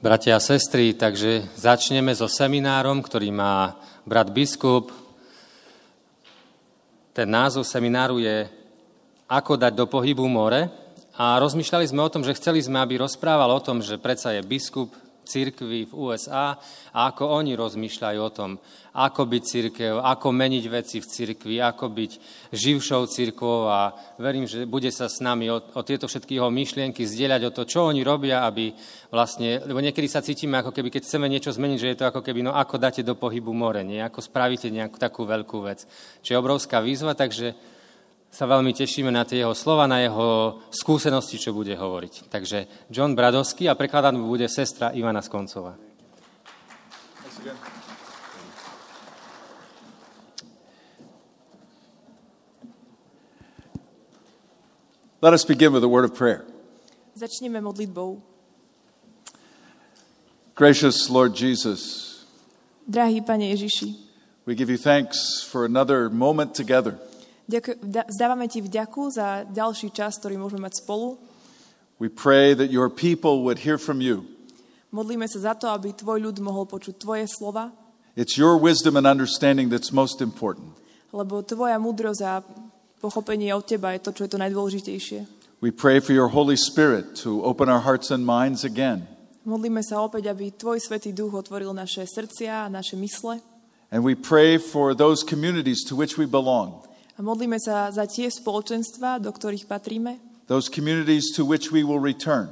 Bratia a sestry, takže začneme so seminárom, ktorý má brat biskup. Ten názov semináru je Ako dať do pohybu more. A rozmýšľali sme o tom, že chceli sme, aby rozprával o tom, že predsa je biskup církvy v USA a ako oni rozmýšľajú o tom, ako byť církev, ako meniť veci v církvi, ako byť živšou církvou a verím, že bude sa s nami o, o tieto všetky jeho myšlienky zdieľať o to, čo oni robia, aby vlastne, lebo niekedy sa cítime ako keby, keď chceme niečo zmeniť, že je to ako keby, no ako dáte do pohybu more, nie? ako spravíte nejakú takú veľkú vec. Čiže obrovská výzva, takže sa veľmi tešíme na tie jeho slova, na jeho skúsenosti, čo bude hovoriť. Takže John Bradovský a prekladať bude sestra Ivana Skoncová. Let us begin with a word of prayer. Začneme modlitbou. Gracious Lord Jesus, Drahý Pane Ježiši, we give you thanks for another moment together. Vzdávame Ti vďaku za ďalší čas, ktorý môžeme mať spolu. We pray that your people would hear from you. Modlíme sa za to, aby Tvoj ľud mohol počuť Tvoje slova, It's your wisdom and understanding that's most important. lebo Tvoja múdrosť a pochopenie od Teba je to, čo je to najdôležitejšie. We pray for your Holy Spirit to open our hearts and minds again. Modlíme sa opäť, aby Tvoj Svetý Duch otvoril naše srdcia a naše mysle. And we pray for those communities to which we belong, A modlíme sa za tie spoločenstva, do ktorých patríme, those communities to which we will return.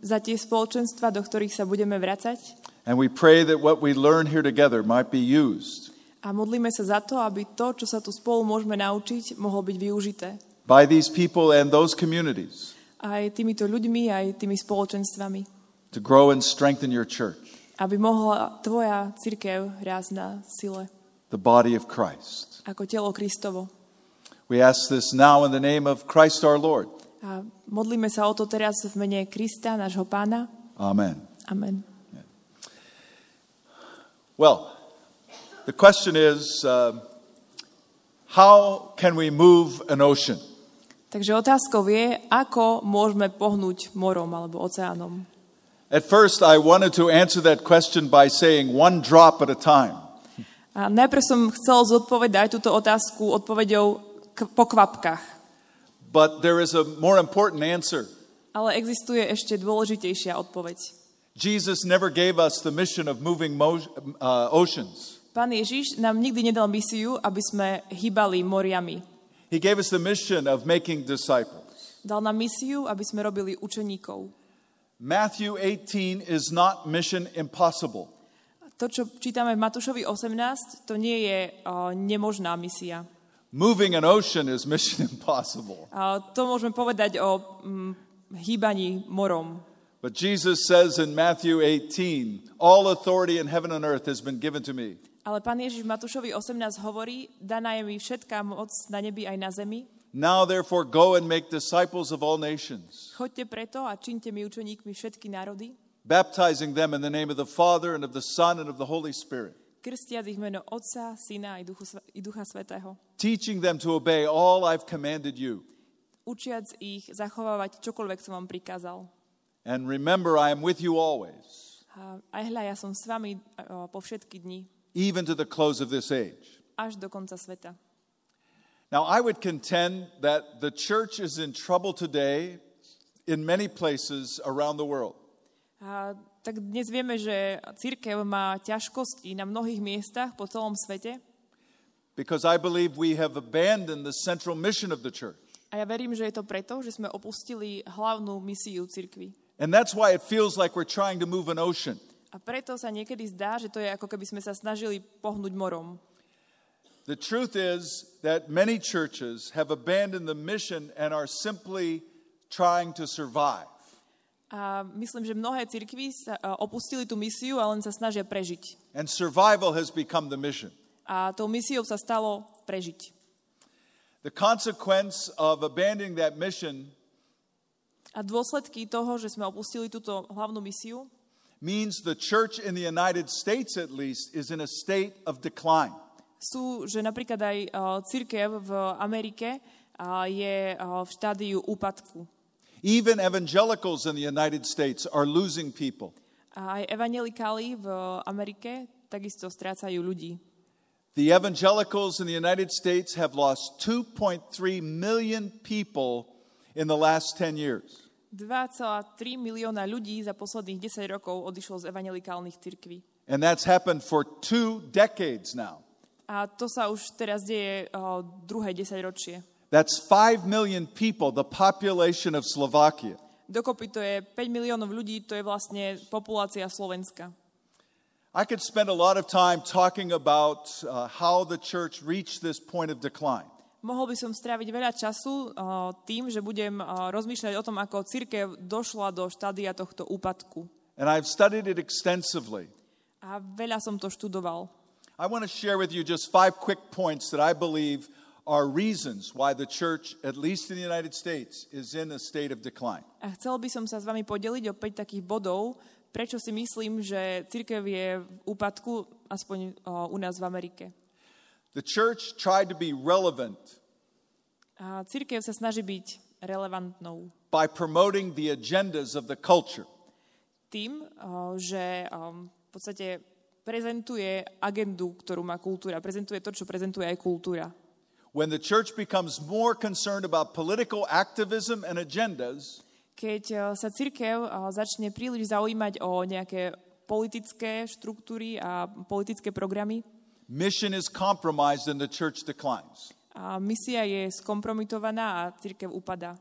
za tie spoločenstva, do ktorých sa budeme vracať. And we pray that what we learn here together might be used A modlíme sa za to, aby to, čo sa tu spolu môžeme naučiť, mohlo byť využité. by these people and those communities Aj týmito ľuďmi, aj tými spoločenstvami. to grow and strengthen your church, Aby mohla tvoja církev rásť na sile, the body of Christ. ako telo Kristovo. We ask this now in the name of Christ our Lord. A modlíme sa o to teraz v mene Krista, nášho pána. Amen. Amen. Well, the question is uh, how can we move an ocean? Takže otázkou je, ako môžeme pohnúť morom alebo oceánom. At first, I wanted to answer that question by saying one drop at a time. A najprv som chcel zodpovedať túto otázku odpovedou k, po kvapkách. But there is a more important answer. Ale existuje ešte dôležitejšia odpoveď. Jesus never gave us the mission of moving mo- uh, oceans. Pán Ježiš nám nikdy nedal misiu, aby sme hýbali moriami. He gave us the mission of making disciples. Dal nám misiu, aby sme robili učeníkov. Matthew 18 is not mission impossible. To, čo čítame v Matúšovi 18, to nie je uh, nemožná misia. Moving an ocean is mission impossible. A to môžeme povedať o mm, hýbaní morom. But Jesus says in Matthew 18, All authority in heaven and earth has been given to me. Ale pán Ježiš v Matúšovi 18 hovorí, daná je mi všetká moc na nebi aj na zemi. Now therefore go and make disciples of all nations, Choďte preto a činte mi učeníkmi všetky národy, baptizing them in the name of the Father and of the Son and of the Holy Spirit, krstiac ich meno Otca, Syna i, Duchu, i Ducha Svetého. teaching them to obey all I've commanded you. Učiac ich zachovávať čokoľvek som vám prikázal. And remember, I am with you always, A hľa, ja som s vami o, po všetky dni, even to the close of this age. až do konca sveta. Now, I would contend that the church is in trouble today in many places around the world. A tak dnes vieme, že církev má ťažkosti na mnohých miestach po celom svete Because I believe we have abandoned the central mission of the church. a ja verím, že je to preto, že sme opustili hlavnú misiu církvy. And that's why it feels like we're trying to move an ocean. A preto sa niekedy zdá, že to je ako keby sme sa snažili pohnúť morom. The truth is that many churches have abandoned the mission and are simply trying to survive. A myslím, že mnohé cirkvy a, opustili tú misiu a len sa snažia prežiť. And survival has become the mission. A tou misiou sa stalo prežiť. The consequence of abandoning that mission A dôsledky toho, že sme opustili túto hlavnú misiu, means the church in the United States, at least, is in a state of decline. sú, že napríklad aj a, církev v Amerike a, je a, v štádiu úpadku. Even evangelicals in the United States are losing people. A aj evangelikáli v Amerike takisto strácajú ľudí. The evangelicals in the United States have lost 2.3 million people in the last 10 years. 2,3 milióna ľudí za posledných 10 rokov odišlo z evangelikálnych cirkví. And that's happened for two decades now. A to sa už teraz deje uh, druhé 10 ročie. That's 5 million people, the population of Slovakia. Dokopy to je 5 miliónov ľudí, to je vlastne populácia Slovenska. I could spend a lot of time talking about uh, how the church reached this point of decline. Mohol by som stráviť veľa času uh, tým, že budem uh, rozmýšľať o tom, ako církev došla do štádia tohto úpadku. And I've studied it extensively. A veľa som to študoval. I want to share with you just five quick points that I believe are reasons why the church, at least in the United States, is in a state of decline. A chcel by som sa s vami podeliť o 5 takých bodov, prečo si myslím, že církev je v úpadku, aspoň uh, u nás v Amerike. The church tried to be relevant A církev sa snaží byť relevantnou by promoting the agendas of the culture. tým, uh, že um, v podstate prezentuje agendu, ktorú má kultúra. Prezentuje to, čo prezentuje aj kultúra. When the church becomes more concerned about political activism and agendas, Keď uh, sa církev uh, začne príliš zaujímať o nejaké politické štruktúry a politické programy, mission is compromised and the church declines. a misia je skompromitovaná a církev upadá.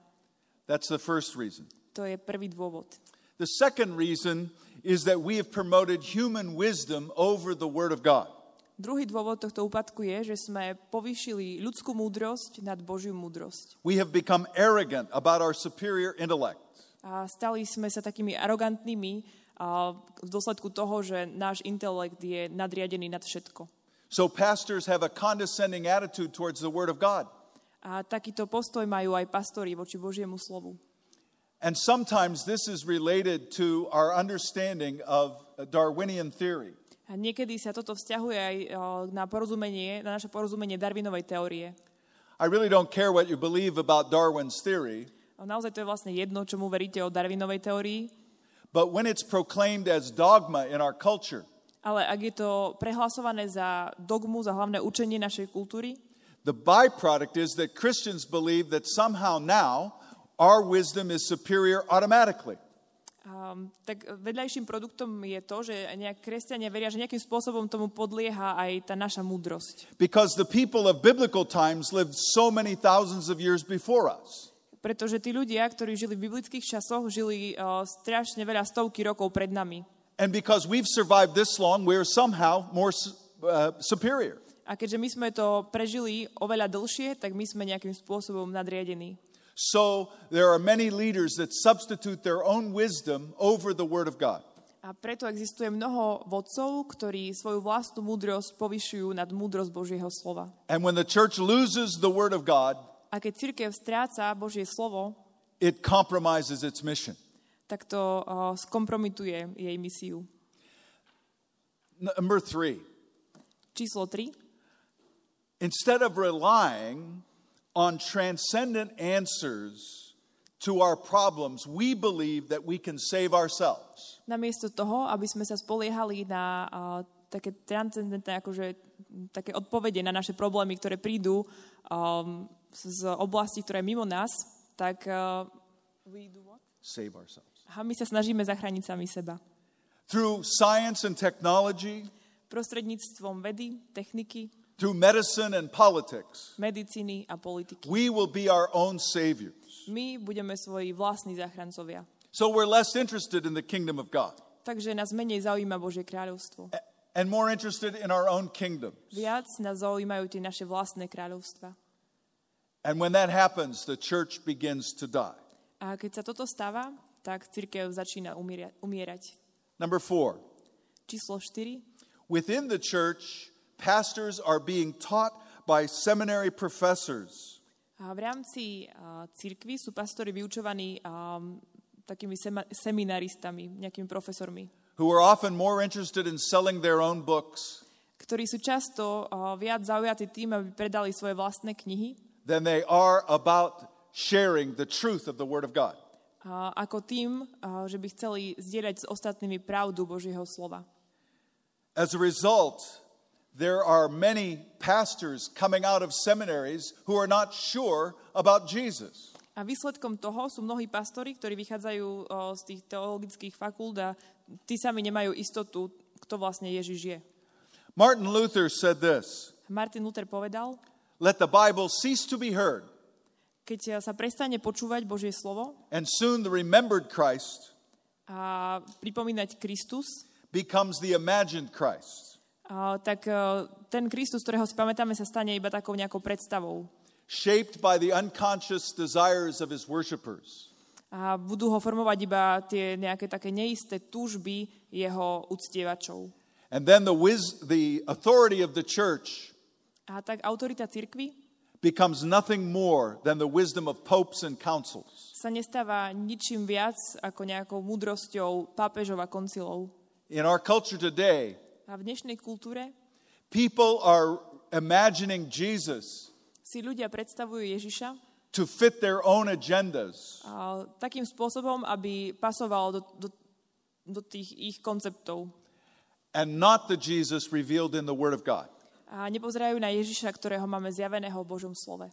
That's the first reason. To je prvý dôvod. The second reason is that we have promoted human wisdom over the Word of God. Druhý dôvod tohto úpadku je, že sme povýšili ľudskú múdrosť nad Božiu múdrosť. We have become arrogant about our superior intellect. A stali sme sa takými arogantnými a v dôsledku toho, že náš intelekt je nadriadený nad všetko. So pastors have a condescending attitude towards the Word of God. A takýto postoj majú aj pastori voči Božiemu slovu. And sometimes this is related to our understanding of Darwinian theory. A niekedy sa toto vzťahuje aj na porozumenie, na naše porozumenie Darwinovej teórie. I really don't care what you believe about Darwin's theory, A naozaj to je vlastne jedno, čomu veríte o Darwinovej teórii, but when it's proclaimed as dogma in our culture, ale ak je to prehlasované za dogmu, za hlavné učenie našej kultúry, the byproduct is that Christians believe that somehow now our wisdom is superior automatically. Um, tak vedľajším produktom je to, že nejak kresťania veria, že nejakým spôsobom tomu podlieha aj tá naša múdrosť. Because the people of biblical times lived so many thousands of years before us. Pretože tí ľudia, ktorí žili v biblických časoch, žili uh, strašne veľa stovky rokov pred nami. And because we've survived this long, we're somehow more uh, superior. A keďže my sme to prežili oveľa dlhšie, tak my sme nejakým spôsobom nadriadení. So there are many leaders that substitute their own wisdom over the Word of God. A preto existuje mnoho vodcov, ktorí svoju vlastnú múdrosť povyšujú nad múdrosť Božieho slova. And when the church loses the Word of God, A keď církev stráca Božie slovo, it compromises its mission. tak to uh, skompromituje jej misiu. Number three, Číslo 3. instead of relying on transcendent answers to our problems, we believe that we can save ourselves. Namiesto toho, aby sme sa spoliehali na uh, také transcendentné, akože také odpovede na naše problémy, ktoré prídu um, z oblasti, ktoré je mimo nás, tak uh, we do what? Save ourselves. A my sa snažíme zachrániť sami seba. Through science and technology, Prostredníctvom vedy, techniky, through medicine and politics, medicíny a politiky. we will be our own saviors. My budeme svoji vlastní záchrancovia. So we're less interested in the kingdom of God Takže nás menej zaujíma Božie kráľovstvo. and more interested in our own kingdom. Viac nás zaujímajú tie naše vlastné kráľovstva. And when that happens, the church begins to die. A keď sa toto stáva, tak církev začína umierať. Number four, Číslo 4. within the church, pastors are being taught by seminary professors A v rámci uh, sú pastori vyučovaní um, takými sema- seminaristami, nejakými profesormi, who are often more interested in selling their own books ktorí sú často uh, viac zaujatí tým, aby predali svoje vlastné knihy, than they are about sharing the truth of the Word of God. a, ako tým, a, že by chceli zdieľať s ostatnými pravdu Božieho slova. As a result, there are many pastors coming out of seminaries who are not sure about Jesus. A výsledkom toho sú mnohí pastori, ktorí vychádzajú z tých teologických fakult a tí sami nemajú istotu, kto vlastne Ježiš je. Martin Luther said this Martin Luther povedal, Let the Bible cease to be heard, keď sa prestane počúvať Božie slovo and soon the remembered Christ a pripomínať Kristus, becomes the imagined Christ, tak a, ten Kristus, ktorého si pamätáme, sa stane iba takou nejakou predstavou. shaped by the unconscious desires of his worshippers. A budú ho formovať iba tie nejaké také neisté túžby jeho uctievačov. And then the, wis- the authority of the church A tak autorita cirkvy becomes nothing more than the wisdom of popes and councils. sa nestáva ničím viac ako nejakou múdrosťou pápežov a koncilov. In our culture today, A v dnešnej kultúre people are imagining Jesus si ľudia predstavujú Ježiša to fit their own agendas. a, takým spôsobom, aby pasoval do, do, do tých ich konceptov. and not the Jesus revealed in the Word of God. A nepozerajú na Ježiša, ktorého máme zjaveného v Božom slove.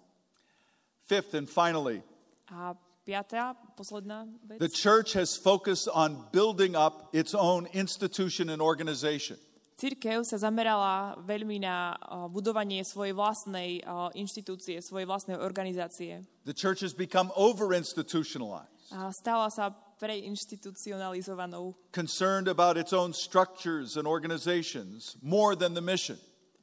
Fifth and finally, A piatá, posledná vec. the church has focused on building up its own institution and organization. Církev sa zamerala veľmi na a, budovanie svojej vlastnej a, inštitúcie, svojej vlastnej organizácie. The church has become over institutionalized, A stala sa preinstitucionalizovanou. concerned about its own structures and organizations more than the mission.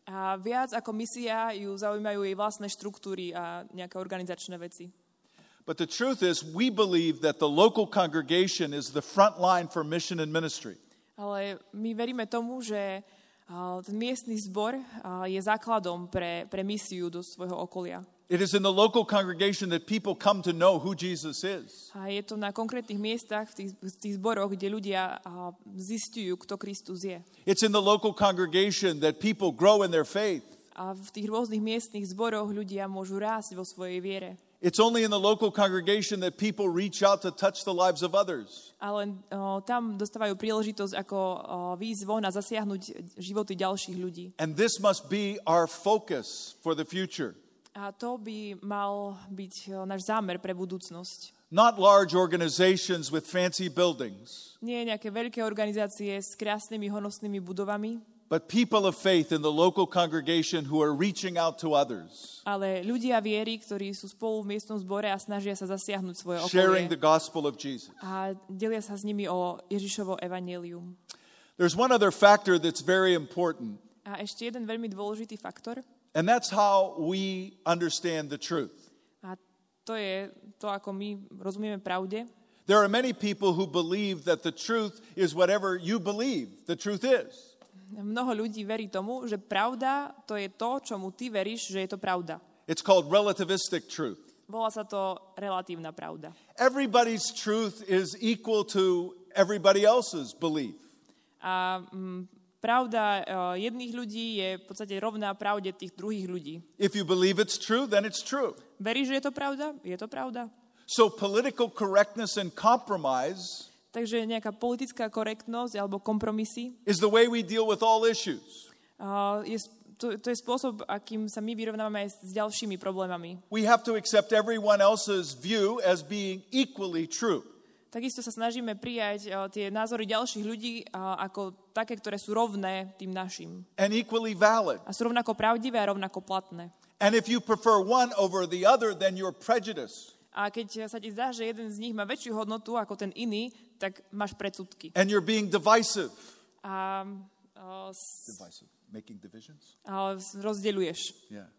A viac ako misia ju zaujímajú jej vlastné štruktúry a nejaké organizačné veci. But the truth is, we believe that the local congregation is the front line for mission and ministry. Ale my veríme tomu, že ten miestny zbor je základom pre, pre misiu do svojho okolia. It is in the local congregation that people come to know who Jesus is. A je to na konkrétnych miestach, v tých, v tých zboroch, kde ľudia zistujú, kto Kristus je. It's in the local congregation that people grow in their faith. A v tých rôznych miestnych zboroch ľudia môžu rásť vo svojej viere. It's only in the local congregation that people reach out to touch the lives of others. A len o, tam dostávajú príležitosť ako o, výjsť von a zasiahnuť životy ďalších ľudí. And this must be our focus for the future. A to by mal byť náš zámer pre budúcnosť. Not large organizations with fancy buildings, Nie nejaké veľké organizácie s krásnymi honosnými budovami, but people of faith in the local congregation who are reaching out to others, ale ľudia viery, ktorí sú spolu v miestnom zbore a snažia sa zasiahnuť svoje sharing the gospel of Jesus. a delia sa s nimi o Ježišovo evanelium. There's one other factor that's very important, A ešte jeden veľmi dôležitý faktor, and that's how we understand the truth. a to je to, ako my rozumieme pravde. There are many people who believe that the truth is whatever you believe the truth is. Mnoho ľudí verí tomu, že pravda to je to, čomu ty veríš, že je to pravda. It's called relativistic truth. Volá sa to relatívna pravda. Everybody's truth is equal to everybody else's belief. A mm, pravda eh, jedných ľudí je v podstate rovná pravde tých druhých ľudí. If you believe it's true, then it's true. Veríš, že je to pravda? Je to pravda. So political correctness and compromise Takže nejaká politická korektnosť alebo kompromisy is the way we deal with all issues. uh, je, to, to je spôsob, akým sa my vyrovnávame aj s ďalšími problémami. We have to accept everyone else's view as being equally true. Takisto sa snažíme prijať uh, tie názory ďalších ľudí uh, ako také, ktoré sú rovné tým našim. and equally valid. A sú rovnako pravdivé a rovnako platné. And if you prefer one over the other, then you're prejudiced A keď sa ti zdá, že jeden z nich má väčšiu hodnotu ako ten iný, tak máš predsudky. and you're being divisive. A, a, s- Divisive, making divisions? a rozdeľuješ. Yeah.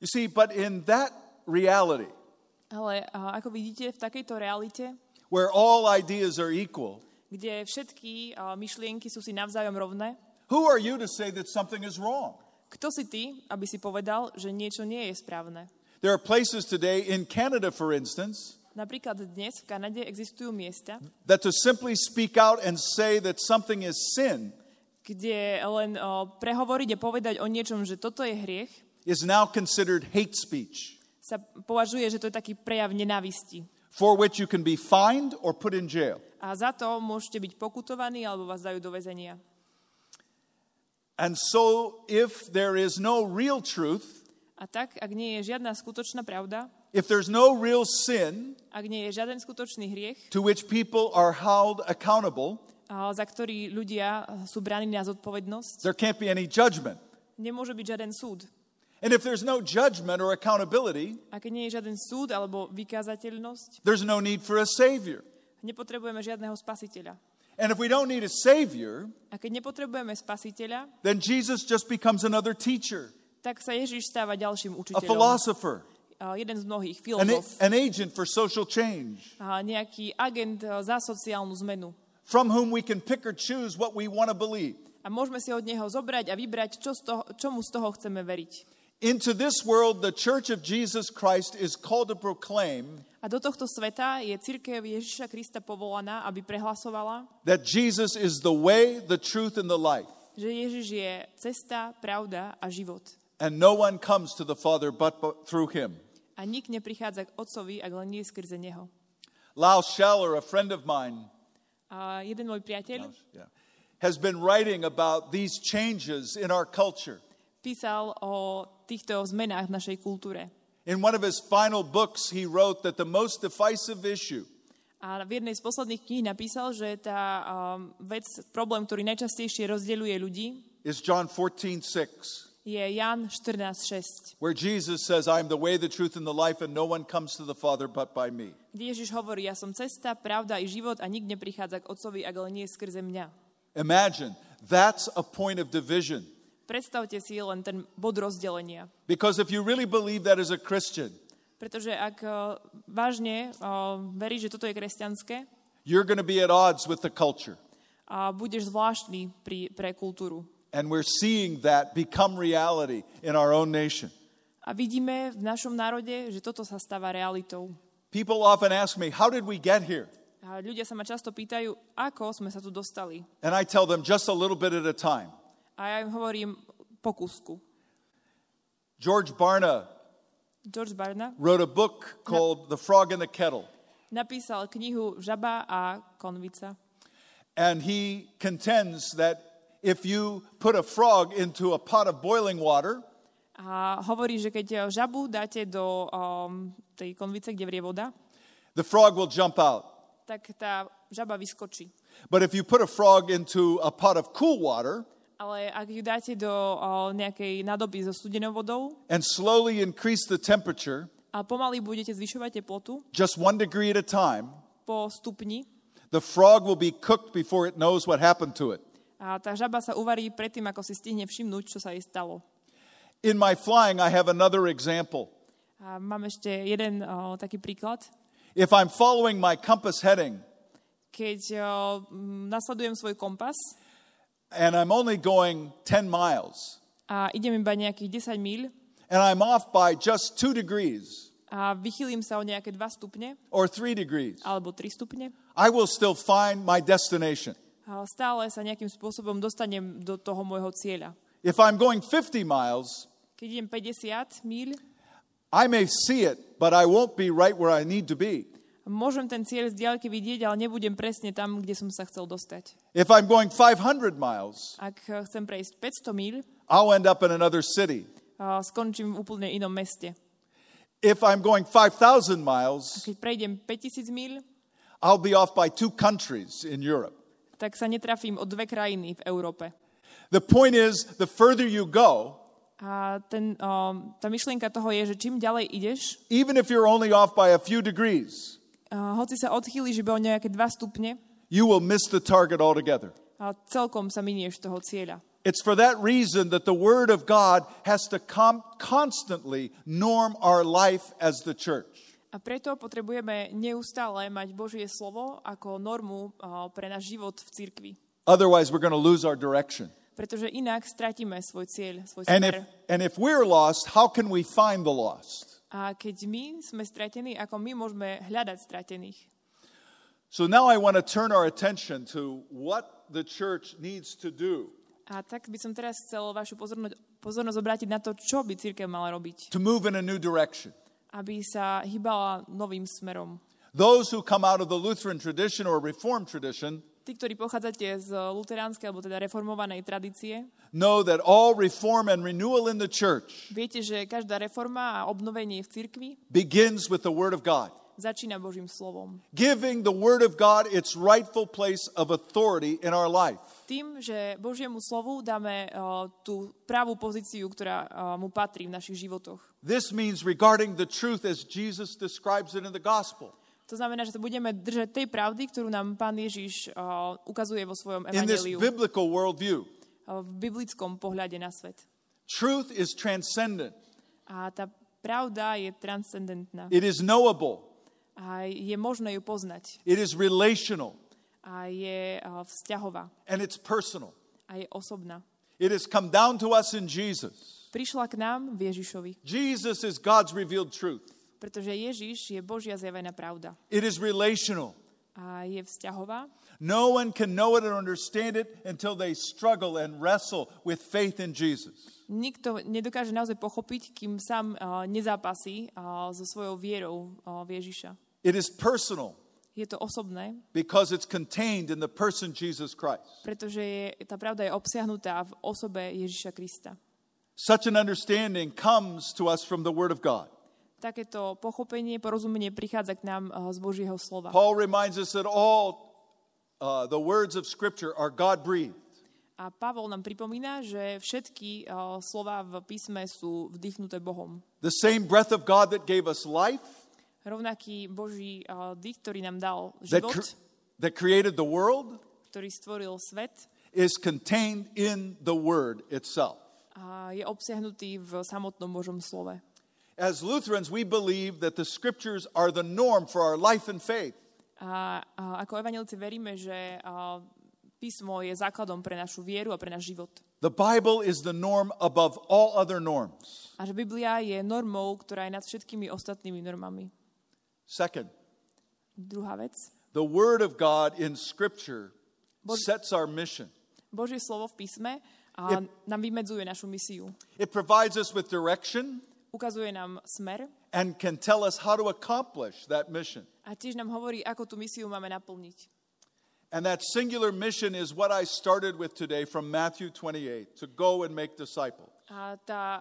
You see, but in that reality, Ale a, ako vidíte, v takejto realite, where all ideas are equal, kde všetky a, myšlienky sú si navzájom rovné, who are you to say that something is wrong? kto si ty, aby si povedal, že niečo nie je správne? There are places today in Canada, for instance, Napríklad dnes v Kanade existujú miesta, that to simply speak out and say that something is sin kde len o, prehovoriť a povedať o niečom, že toto je hriech, is now considered hate speech. sa považuje, že to je taký prejav nenávisti. for which you can be fined or put in jail. A za to môžete byť pokutovaní alebo vás dajú do väzenia. And so, if there is no real truth, A tak, ak nie je žiadna skutočná pravda, if there's no real sin ak nie je žiaden skutočný hriech, to which people are held accountable, a za ktorý ľudia sú braní na zodpovednosť, there can't be any judgment. nemôže byť žiaden súd. And if there's no judgment or accountability, A keď nie je žiaden súd alebo vykázateľnosť, there's no need for a savior. nepotrebujeme žiadneho spasiteľa. And if we don't need a savior, A keď nepotrebujeme spasiteľa, then Jesus just becomes another teacher, tak sa Ježiš stáva ďalším a učiteľom. philosopher, A jeden z mnohých, an, filozof, an agent for social change, a nejaký agent e, za sociálnu zmenu. from whom we can pick or choose what we want to believe. A môžeme si od neho zobrať a vybrať, čo z toho, čomu z toho chceme veriť. Into this world, the church of Jesus Christ is called to proclaim A do tohto sveta je církev Ježiša Krista povolaná, aby prehlasovala, that Jesus is the way, the truth, and the life. že Ježiš je cesta, pravda a život. And no one comes to the Father but, but through him. A nik neprichádza k Otcovi, ak len nie skrze Neho. Lal Scheller, a friend of mine, A jeden môj priateľ yeah, has been writing about these changes in our culture. písal o týchto zmenách v našej kultúre. In one of his final books, he wrote that the most divisive issue A v jednej z posledných kníh napísal, že tá um, vec, problém, ktorý najčastejšie rozdeľuje ľudí, is John 14, 6, je Jan 14.6, where Jesus says, I am the way, the truth, and the life, and no one comes to the Father but by me. kde Ježiš hovorí, ja som cesta, pravda i život a nik neprichádza k Otcovi, ak len nie skrze mňa. Imagine, that's a point of division. Predstavte si len ten bod rozdelenia. Because if you really believe that as a Christian, Pretože ak uh, vážne uh, veríš, že toto je kresťanské, you're going to be at odds with the culture. a budeš zvláštny pri, pre kultúru. And we're seeing that become reality in our own nation. A vidíme v našom národe, že toto sa stáva realitou. People often ask me, How did we get here? A ľudia sa ma často pýtajú, ako sme sa tu dostali. And I tell them just a little bit at a time. A ja im hovorím po kúsku. George Barna George Barna wrote a book called The Frog in the Kettle. napísal knihu Žaba a konvica. And he contends that if you put a frog into a pot of boiling water, A hovorí, že keď žabu dáte do um, tej konvice, kde vrie voda, the frog will jump out. tak tá žaba vyskočí. But if you put a frog into a pot of cool water Ale ak ju dáte do o, nejakej nádoby so studenou vodou and slowly increase the temperature, a pomaly budete zvyšovať teplotu just one degree at a time, po stupni the frog will be cooked before it knows what happened to it. A tá žaba sa uvarí predtým, ako si stihne všimnúť, čo sa jej stalo. In my flying, I have another example. A mám ešte jeden o, taký príklad. If I'm following my compass heading Keď o, nasledujem svoj kompas and I'm only going 10 miles a idem iba nejakých 10 míľ and I'm off by just two degrees a vychýlim sa o nejaké 2 stupne or three degrees, alebo 3 stupne, I will still find my destination. Stále sa nejakým spôsobom dostanem do toho môjho cieľa. If I'm going 50 miles, Keď idem 50 míľ, I may see it, but I won't be right where I need to be. môžem ten cieľ z diaľky vidieť, ale nebudem presne tam, kde som sa chcel dostať. If I'm going 500 miles, Ak eh, chcem prejsť 500 míľ, I'll end up in another city. a skončím v úplne inom meste. If I'm going 5,000 miles, Keď prejdem 5000 míľ, I'll be off by two countries in Europe. Tak sa netrafím o dve krajiny v Európe. The point is, the further you go, A ten, um, tá myšlienka toho je, že čím ďalej ideš, even if you're only off by a few degrees, a hoci sa odchýliš iba o nejaké 2 stupne, you will miss the target altogether. a celkom sa minieš toho cieľa. It's for that reason that the Word of God has to com- constantly norm our life as the church. A preto potrebujeme neustále mať Božie slovo ako normu a, pre náš život v cirkvi. Otherwise, we're going to lose our direction. Pretože inak stratíme svoj cieľ, svoj And if, smer. and if we're lost, how can we find the lost? A keď my sme stratení, ako my môžeme hľadať stratených? So now I want to turn our attention to what the church needs to do A tak by som teraz chcel vašu pozornosť, pozornosť obrátiť na to, čo by církev mala robiť. to move in a new direction. Aby sa hýbala novým smerom. Those who come out of the Lutheran tradition or Reformed tradition Tí, ktorí pochádzate z luteránskej alebo teda reformovanej tradície, know that all reform and renewal in the church viete, že každá reforma a obnovenie v cirkvi begins with the Word of God. začína Božím slovom. Giving the Word of God its rightful place of authority in our life. Tým, že Božiemu slovu dáme uh, tú právú pozíciu, ktorá uh, mu patrí v našich životoch. This means regarding the truth as Jesus describes it in the gospel. To znamená, že sa budeme držať tej pravdy, ktorú nám Pán Ježiš uh, ukazuje vo svojom biblical worldview, uh, v biblickom pohľade na svet. truth is transcendent, A tá pravda je transcendentná. it is knowable, A je možné ju poznať. it is relational, A je vzťahová. and it's personal. A je osobná. It has come down to us in Jesus. Prišla k nám v Ježišovi. Jesus is God's revealed truth. Pretože Ježiš je Božia zjavená pravda. It is relational. A je vzťahová. No one can know it or understand it until they struggle and wrestle with faith in Jesus. Nikto nedokáže naozaj pochopiť, kým sám uh, nezápasí uh, so svojou vierou uh, v Ježiša. It is personal Je to osobné, because it's contained in the person Jesus Christ. pretože je, tá pravda je obsiahnutá v osobe Ježiša Krista. Such an understanding comes to us from the Word of God. Takéto pochopenie, porozumenie prichádza k nám uh, z Božieho slova. Paul reminds us that all uh, the words of Scripture are God breathed. A Pavol nám pripomína, že všetky uh, slova v písme sú vdychnuté Bohom. The same breath of God that gave us life, Rovnaký Boží uh, dých, ktorý nám dal that, život, cr- that created the world, ktorý stvoril svet, is contained in the Word itself. a je obsiahnutý v samotnom Božom slove. As Lutherans, we believe that the Scriptures are the norm for our life and faith. A, a ako evangelci veríme, že a, písmo je základom pre našu vieru a pre náš život. The Bible is the norm above all other norms. A že Biblia je normou, ktorá je nad všetkými ostatnými normami. Second, Druhá vec. the Word of God in Scripture Bož- sets our mission. Božie slovo v písme a nám vymedzuje našu misiu. It provides us with direction Ukazuje nám smer and can tell us how to accomplish that mission. a tiež nám hovorí, ako tú misiu máme naplniť. And that singular mission is what I started with today from Matthew 28 to go and make disciples. A tá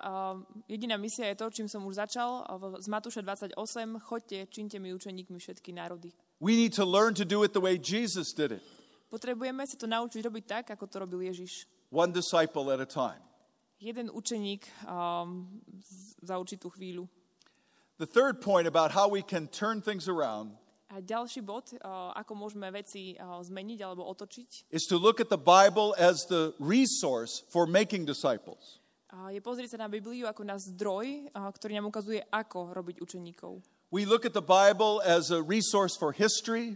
jediná misia je to, čím som už začal z Matúša 28. Chodte, činte mi učeníkmi všetky národy. We need to learn to do it the way Jesus did it, Potrebujeme sa to naučiť robiť tak, ako to robil Ježiš. one disciple at a time. Jeden učeník um, za určitú chvíľu. The third point about how we can turn things around A ďalší bod, uh, ako môžeme veci uh, zmeniť alebo otočiť, is to look at the Bible as the resource for making disciples. Je pozrieť sa na Bibliu ako na zdroj, ktorý nám ukazuje, ako robiť učeníkov. We look at the Bible as a resource for history,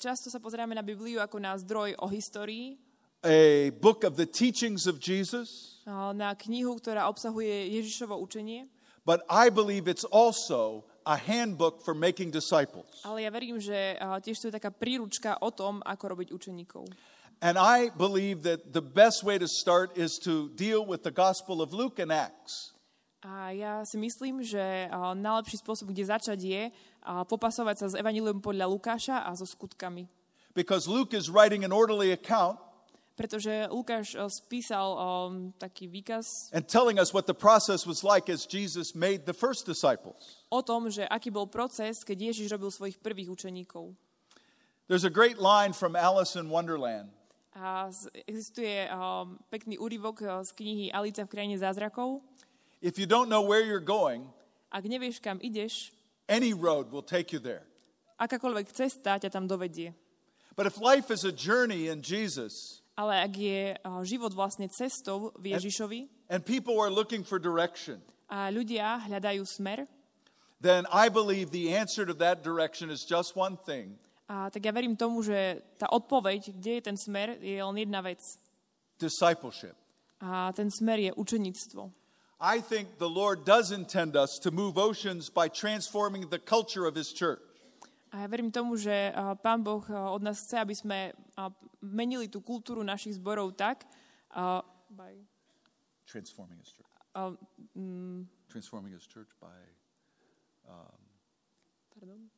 často sa pozeráme na Bibliu ako na zdroj o histórii, a book of the teachings of Jesus, na knihu, ktorá obsahuje Ježišovo učenie, but I believe it's also a handbook for making disciples. ale ja verím, že tiež to je taká príručka o tom, ako robiť učeníkov. And I believe that the best way to start is to deal with the Gospel of Luke and Acts. A ja si myslím, že najlepší spôsob, kde začať je popasovať sa s Evangelium podľa Lukáša a so skutkami. Because Luke is writing an orderly account Pretože Lukáš uh, spísal um, taký výkaz and telling us what the process was like as Jesus made the first disciples. o tom, že aký bol proces, keď Ježiš robil svojich prvých učeníkov. There's a great line from Alice in Wonderland. A existuje um, pekný úryvok uh, z knihy Alica v krajine zázrakov. If you don't know where you're going, Ak nevieš, kam ideš, any road will take you there. akákoľvek cesta ťa tam dovedie. But if life is a journey in Jesus Ale ak je uh, život vlastne cestou v Ježišovi and people are looking for direction, a ľudia hľadajú smer, then I believe the answer to that direction is just one thing a tak ja verím tomu, že tá odpoveď, kde je ten smer, je len jedna vec. discipleship. A ten smer je učeníctvo. I think the Lord does intend us to move oceans by transforming the culture of His church. A ja verím tomu, že Pán Boh od nás chce, aby sme menili tú kultúru našich zborov tak, by, Transforming His church. a, mm, Transforming His church by. pardon,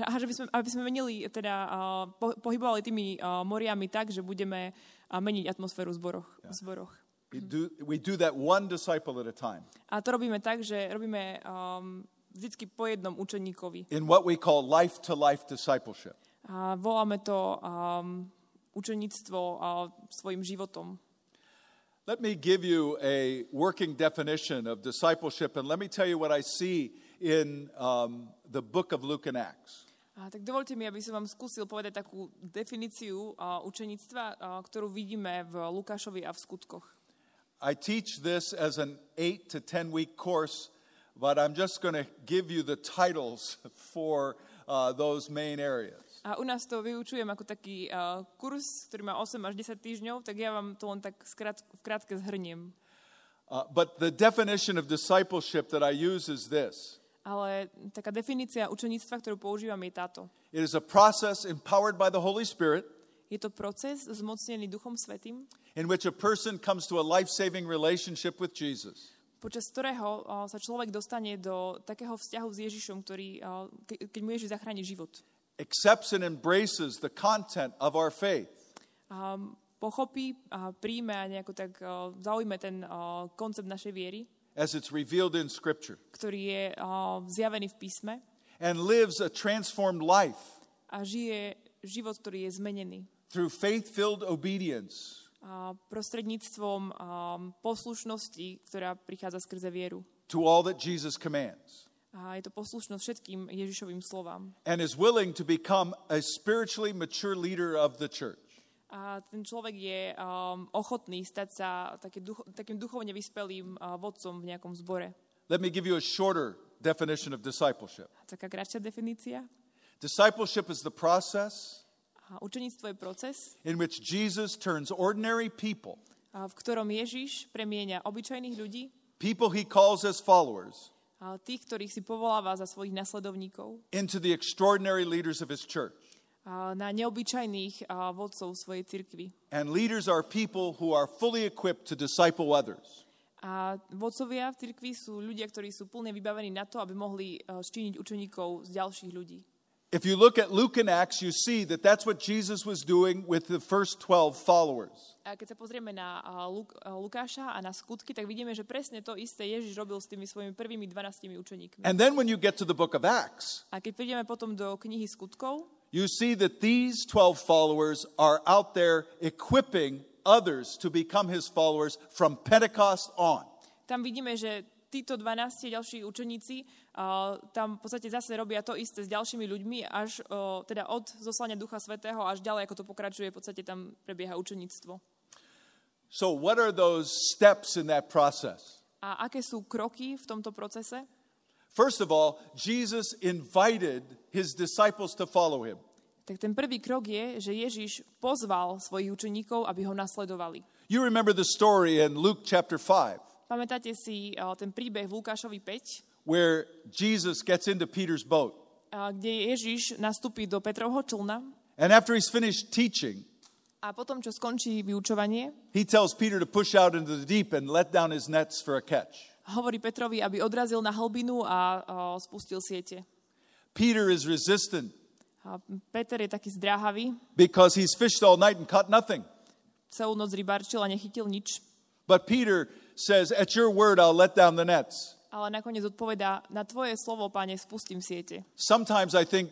Aha, že by sme, aby sme menili, teda uh, po, pohybovali tými uh, moriami tak, že budeme uh, meniť atmosféru v zboroch. V zboroch. We do, we do that one disciple at a time A to robíme tak, že robíme um, vždycky po jednom učeníkovi. in what we call life to life discipleship. A voláme to um, učeníctvo uh, svojim životom. Let me give you a working definition of discipleship, and let me tell you what I see in um, the book of Luke and Acts. A tak dovolte mi, aby som vám skúsil povedať takú definíciu uh, učeníctva, uh, ktorú vidíme v Lukášovi a v skutkoch. I teach this as an eight to 10 week course, but I'm just going to give you the titles for uh, those main areas. A u nás to vyučujem ako taký uh, kurz, ktorý má 8 až 10 týždňov, tak ja vám to len tak skrát, v krátke zhrniem. Uh, but the definition of discipleship that I use is this Ale taká definícia učeníctva, ktorú používam, je táto. it is a process empowered by the Holy Spirit Je to proces zmocnený Duchom Svetým, in which a person comes to a life saving relationship with Jesus. počas ktorého uh, sa človek dostane do takého vzťahu s Ježišom, ktorý, uh, ke- keď mu Ježiš zachráni život. accepts and embraces the content of our faith, A pochopí a príjme a nejako tak uh, zaujme ten uh, koncept našej viery, as it's revealed in Scripture, ktorý je uh, zjavený v písme and lives a transformed life a žije život, ktorý je zmenený. through faith filled obedience A prostredníctvom um, poslušnosti, ktorá prichádza skrze vieru. to all that Jesus commands, A je to poslušnosť všetkým Ježišovým slovám. and is willing to become a spiritually mature leader of the church. A ten človek je um, ochotný stať sa taký ducho, takým duchovne vyspelým uh, vodcom v nejakom zbore. Let me give you a shorter definition of discipleship. Taká kratšia definícia. Discipleship is the process A učeníctvo je proces, in which Jesus turns ordinary people, a v ktorom Ježiš premieňa obyčajných ľudí, people he calls as followers, a tých, ktorých si povoláva za svojich nasledovníkov, into the extraordinary leaders of his church. Na neobyčajných vodcov svojej cirkvi. And leaders are people who are fully equipped to disciple others. A vodcovia v cirkvi sú ľudia, ktorí sú plne vybavení na to, aby mohli štíniť učeníkov z ďalších ľudí. If you look at Luke and Acts, you see that that's what Jesus was doing with the first 12 followers. A keď sa pozrieme na Luk- Lukáša a na skutky, tak vidíme, že presne to isté Ježiš robil s tými svojimi prvými 12 učeníkmi. And then when you get to the book of Acts, A keď prídeme potom do knihy skutkov, you see that these 12 followers are out there equipping others to become his followers from Pentecost on. tam vidíme, že títo 12 ďalší učeníci uh, tam v podstate zase robia to isté s ďalšími ľuďmi, až uh, teda od zoslania Ducha Svetého až ďalej, ako to pokračuje, v podstate tam prebieha učeníctvo. So, what are those steps in that process? A aké sú kroky v tomto procese? First of all, Jesus invited his disciples to follow him. Tak ten prvý krok je, že Ježiš pozval svojich učeníkov, aby ho nasledovali. You remember the story in Luke chapter 5 Pamätáte si uh, ten príbeh v Lukášovi 5, where Jesus gets into Peter's boat. uh, kde Ježiš nastúpi do Petrovho člna And after he's finished teaching, a potom, čo skončí vyučovanie, he tells Peter to push out into the deep and let down his nets for a catch. Hovorí Petrovi, aby odrazil na hlbinu a uh, spustil siete. Peter is resistant A Peter je taký zdráhavý, because he's fished all night and caught nothing. celú noc rybarčil a nechytil nič, But Peter says, At your word, I'll let down the nets. ale nakoniec odpovedá, na tvoje slovo, páne, spustím siete. Sometimes I think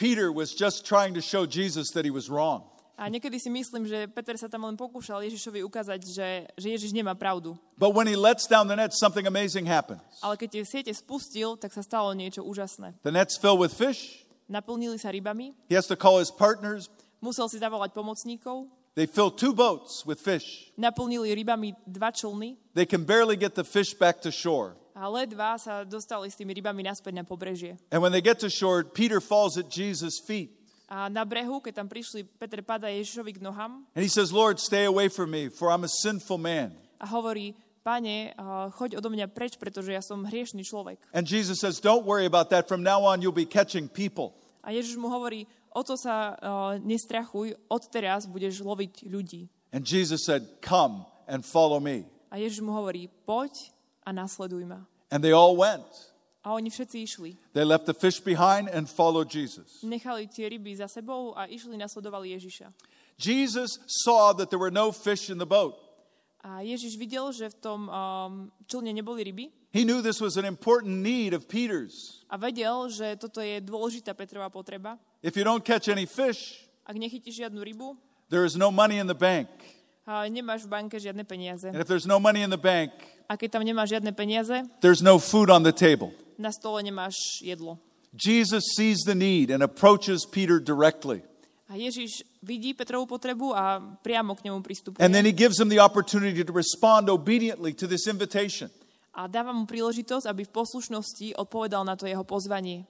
Peter was just trying to show Jesus that he was wrong. A niekedy si myslím, že Peter sa tam len pokúšal Ježišovi ukázať, že, že Ježiš nemá pravdu. But when he lets down the nets, something amazing happens. Ale keď tie siete spustil, tak sa stalo niečo úžasné. The nets fill with fish. Naplnili sa rybami, He has to call his partners. musel si zavolať pomocníkov, They fill two boats with fish. naplnili rybami dva člny They can barely get the fish back to shore. a ledva sa dostali s tými rybami naspäť na pobrežie. And when they get to shore, Peter falls at Jesus' feet. A na brehu, keď tam prišli, Peter padá Ježišovi k nohám And he says, Lord, stay away from me, for I'm a sinful man. a hovorí, pane, a choď odo mňa preč, pretože ja som hriešný človek. And Jesus says, Don't worry about that. From now on, you'll be catching people. A Ježiš mu hovorí, o to sa uh, nestrachuj, odteraz budeš loviť ľudí. And Jesus said, Come and follow me. A Ježiš mu hovorí, poď a nasleduj ma. And they all went. A oni všetci išli. They left the fish behind and followed Jesus. Nechali tie ryby za sebou a išli nasledovali Ježiša. Jesus saw that there were no fish in the boat. A Ježiš videl, že v tom um, člne neboli ryby He knew this was an important need of Peter's. a vedel, že toto je dôležitá Petrova potreba. If you don't catch any fish, Ak nechytíš žiadnu rybu, there is no money in the bank. a nemáš v banke žiadne peniaze. And if there's no money in the bank, A keď tam nemáš žiadne peniaze, there's no food on the table. Na stole nemáš jedlo. Jesus sees the need and approaches Peter directly. A Ježiš vidí Petrovú potrebu a priamo k nemu pristupuje. And then he gives him the opportunity to respond obediently to this invitation. A dáva mu príležitosť, aby v poslušnosti odpovedal na to jeho pozvanie.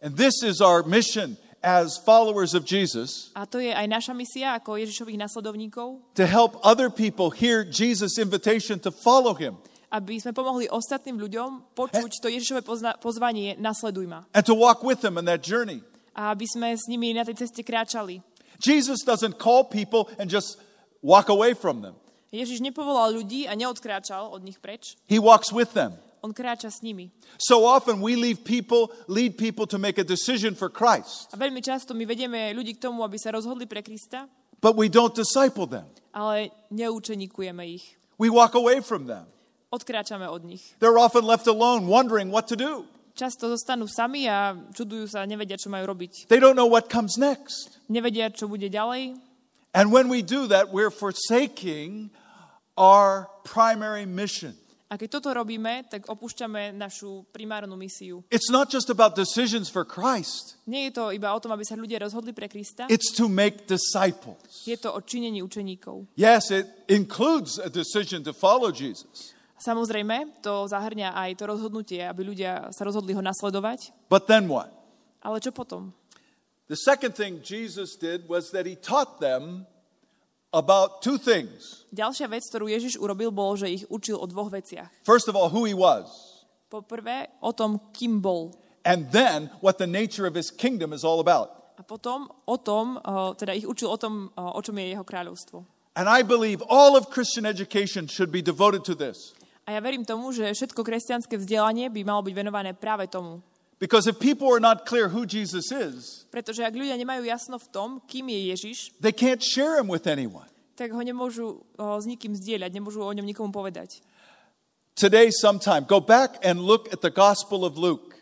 And this is our mission as followers of Jesus A to je aj naša misia ako Ježišových nasledovníkov, to help other people hear Jesus' invitation to follow him aby sme pomohli ostatným ľuďom počuť to Ježišové pozna- pozvanie nasleduj ma. and to walk with them on that journey. A aby sme s nimi na tej ceste kráčali. Jesus doesn't call people and just walk away from them. Ježiš nepovolal ľudí a neodkráčal od nich preč. He walks with them. On kráča s nimi. So often we leave people, lead people to make a decision for Christ, A veľmi často my vedieme ľudí k tomu, aby sa rozhodli pre Krista, but we don't disciple them. ale neučeníkujeme ich. We walk away from them. Odkráčame od nich. They're often left alone wondering what to do. Často zostanú sami a čudujú sa, nevedia, čo majú robiť. They don't know what comes next. Nevedia, čo bude ďalej. And when we do that, we're forsaking our primary mission. A keď toto robíme, tak opúšťame našu primárnu misiu. It's not just about decisions for Christ, Nie je to iba o tom, aby sa ľudia rozhodli pre Krista. it's to make disciples. Je to o činení učeníkov. Yes, it includes a decision to follow Jesus. Samozrejme, to zahrňa aj to rozhodnutie, aby ľudia sa rozhodli ho nasledovať. But then what? Ale čo potom? The second thing Jesus did was that he taught them about two things. Ďalšia vec, ktorú Ježiš urobil, bolo, že ich učil o dvoch veciach. First of all, who he was, Po prvé, o tom, kým bol. and then what the nature of his kingdom is all about. A potom o tom, o, teda ich učil o tom, o, o čom je jeho kráľovstvo. And I believe all of Christian education should be devoted to this. A ja verím tomu, že všetko kresťanské vzdelanie by malo byť venované práve tomu. Because if people are not clear who Jesus is, Pretože ak ľudia nemajú jasno v tom, kým je Ježiš, they can't share him with anyone. tak ho nemôžu o, s nikým zdieľať, nemôžu o ňom nikomu povedať. Today, sometime, go back and look at the Gospel of Luke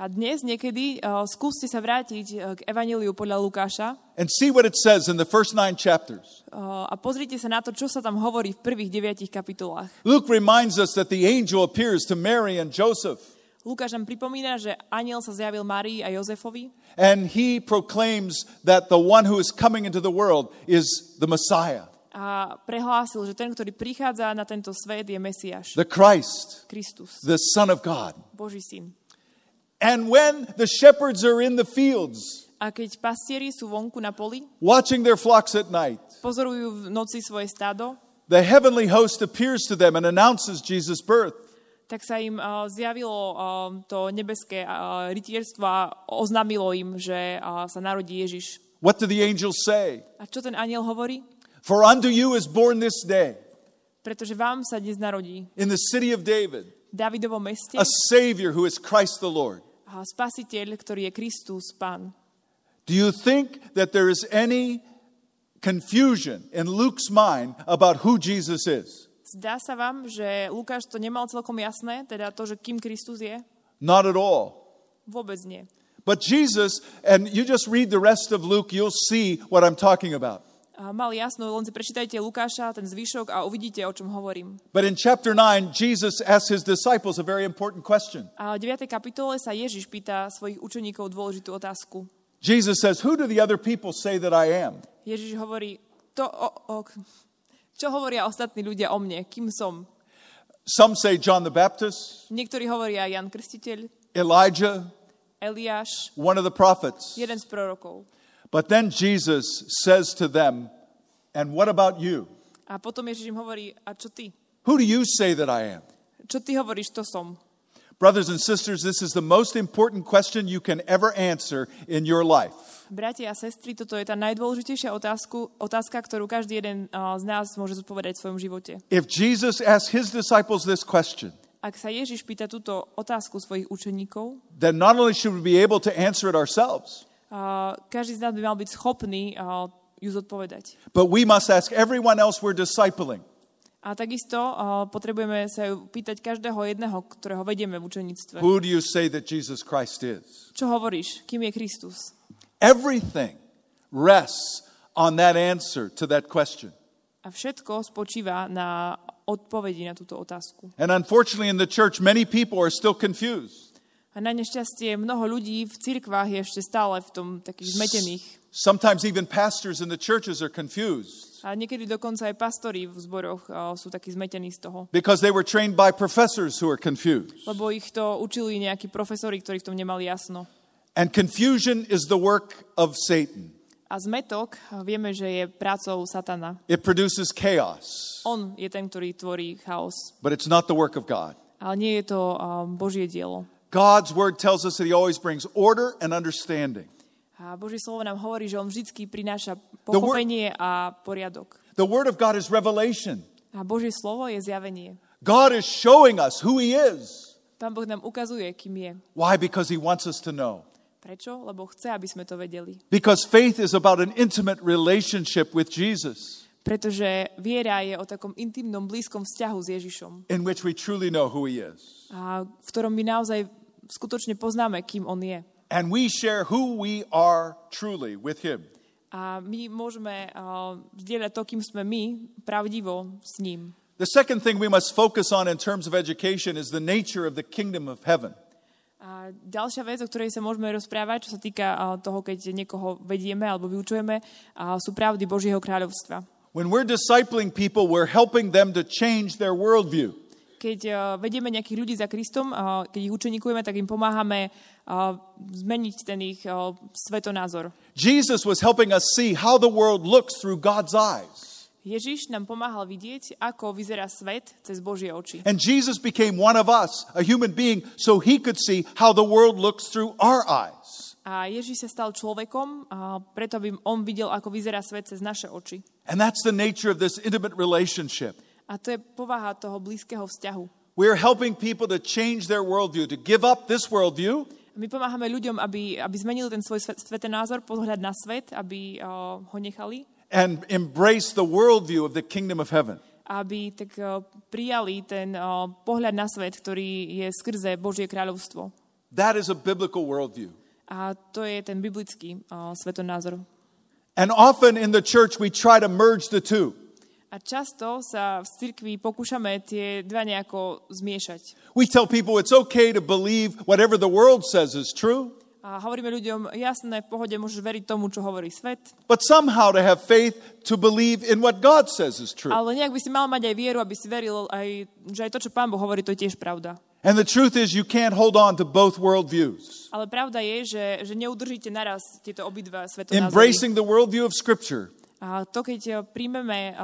A dnes niekedy o, skúste sa vrátiť o, k Evangeliu podľa Lukáša and see what it says in the first nine chapters. o, a pozrite sa na to, čo sa tam hovorí v prvých deviatich kapitolách. Luke reminds us that the angel appears to Mary and Joseph, Lukáš nám pripomína, že aniel sa zjavil Márii a Jozefovi and he proclaims that the one who is coming into the world is the Messiah, a prehlásil, že ten, ktorý prichádza na tento svet, je Mesiáš, the Christ, Kristus, the Son of God. Boží syn. And when the shepherds are in the fields, A keď pastieri sú vonku na poli, watching their flocks at night, pozorujú v noci svoje stádo, the heavenly host appears to them and announces Jesus' birth. tak sa im uh, zjavilo uh, to nebeské uh, rytierstvo a oznámilo im, že uh, sa narodí Ježiš. What do the angels say? A čo ten aniel hovorí? For unto you is born this day Pretože vám sa dnes narodí in the city of David Davidovom meste a Savior who is Christ the Lord. Spasiteľ, ktorý je Kristus, Pán. Do you think that there is any confusion in Luke's mind about who Jesus is? Zdá sa vám, že Lukáš to nemal celkom jasné, teda to, že kým Kristus je? Not at all. Vôbec nie. But Jesus, and you just read the rest of Luke, you'll see what I'm talking about. Mal jasno, len si prečítajte Lukáša, ten zvyšok a uvidíte, o čom hovorím. But in chapter 9, Jesus asks his disciples a very important question. A v 9. kapitole sa Ježiš pýta svojich učeníkov dôležitú otázku. Jesus says, Who do the other people say that I am? Ježiš hovorí, to, o, o, čo hovoria ostatní ľudia o mne, kým som? Some say John the Baptist, Niektorí hovoria Jan Krstiteľ, Elijah, Eliáš, one of the prophets. jeden z prorokov. But then Jesus says to them, And what about you? A potom Ježiš im hovorí, a čo ty? Who do you say that I am? Čo ty hovoríš, to som? Brothers and sisters, this is the most important question you can ever answer in your life. Bratia a sestry, toto je tá najdôležitejšia otázku, otázka, ktorú každý jeden z nás môže zodpovedať v svojom živote. If Jesus asked his disciples this question, ak sa Ježiš pýta túto otázku svojich učeníkov, then not only should we be able to answer it ourselves, a každý z nás by mal byť schopný a, ju zodpovedať. but we must ask everyone else we're discipling. A takisto a, potrebujeme sa ju pýtať každého jedného, ktorého vedieme v učeníctve. Who do you say that Jesus Christ is? Čo hovoríš? Kým je Kristus? Everything rests on that answer to that question. A všetko spočíva na odpovedi na túto otázku. And unfortunately, in the church, many people are still confused. A na nešťastie mnoho ľudí v cirkvách je ešte stále v tom takých zmetených. Sometimes even pastors in the churches are confused A niekedy dokonca aj pastori v zboroch sú takí zmetení z toho. because they were trained by professors who are confused. Lebo ich to učili nejakí profesori, ktorí v tom nemali jasno. And confusion is the work of Satan. A zmetok vieme, že je prácou satana. It produces chaos, On je ten, ktorý tvorí chaos. but it's not the work of God. Ale nie je to Božie dielo. God's word tells us that he always brings order and understanding. A Božie slovo nám hovorí, že on vždy prináša pochopenie a poriadok. The word of God is revelation. A Božie slovo je zjavenie. God is showing us who he is. Pán Boh nám ukazuje, kým je. Why? Because he wants us to know. Prečo? Lebo chce, aby sme to vedeli. Because faith is about an intimate relationship with Jesus Pretože viera je o takom intimnom, blízkom vzťahu s Ježišom, in which we truly know who he is. a v ktorom my naozaj skutočne poznáme, kým on je. And we share who we are truly with him. A my môžeme uh, zdieľať to, kým sme my, pravdivo s ním. The second thing we must focus on in terms of education is the nature of the kingdom of heaven. A ďalšia vec, o ktorej sa môžeme rozprávať, čo sa týka toho, keď niekoho vedieme alebo vyučujeme, sú pravdy Božieho kráľovstva. When we're discipling people, we're helping them to change their worldview. Keď uh, vedieme nejakých ľudí za Kristom, uh, keď ich učeníkujeme, tak im pomáhame uh, zmeniť ten ich svetonázor. Jesus was helping us see how the world looks through God's eyes. Ježiš nám pomáhal vidieť, ako vyzerá svet cez Božie oči. And Jesus became one of us, a human being, so he could see how the world looks through our eyes. A Ježiš sa stal človekom, a preto aby on videl, ako vyzerá svet cez naše oči. And that's the nature of this intimate relationship. A to je povaha toho blízkeho vzťahu. We're helping people to change their worldview, to give up this worldview My pomáhame ľuďom, aby, aby zmenili ten svoj svet, svetonázor, pohľad na svet, aby uh, ho nechali, and embrace the worldview of the kingdom of heaven. aby tak uh, prijali ten uh, pohľad na svet, ktorý je skrze Božie kráľovstvo. That is a biblical worldview. A to je ten biblický uh, svetonázor. And often in the church, we try to merge the two. A často sa v cirkvi pokúšame tie dva nejako zmiešať. We tell people it's okay to believe whatever the world says is true, A hovoríme ľuďom, jasné, v pohode môžeš veriť tomu, čo hovorí svet, but somehow to have faith to believe in what God says is true. ale nejak by si mal mať aj vieru, aby si veril, aj, že aj to, čo Pán Boh hovorí, to je tiež pravda. And the truth is, you can't hold on to both worldviews. Ale pravda je, že, že neudržíte naraz tieto obidva svetonázory. Embracing the worldview of Scripture A to, keď eh, príjmeme eh,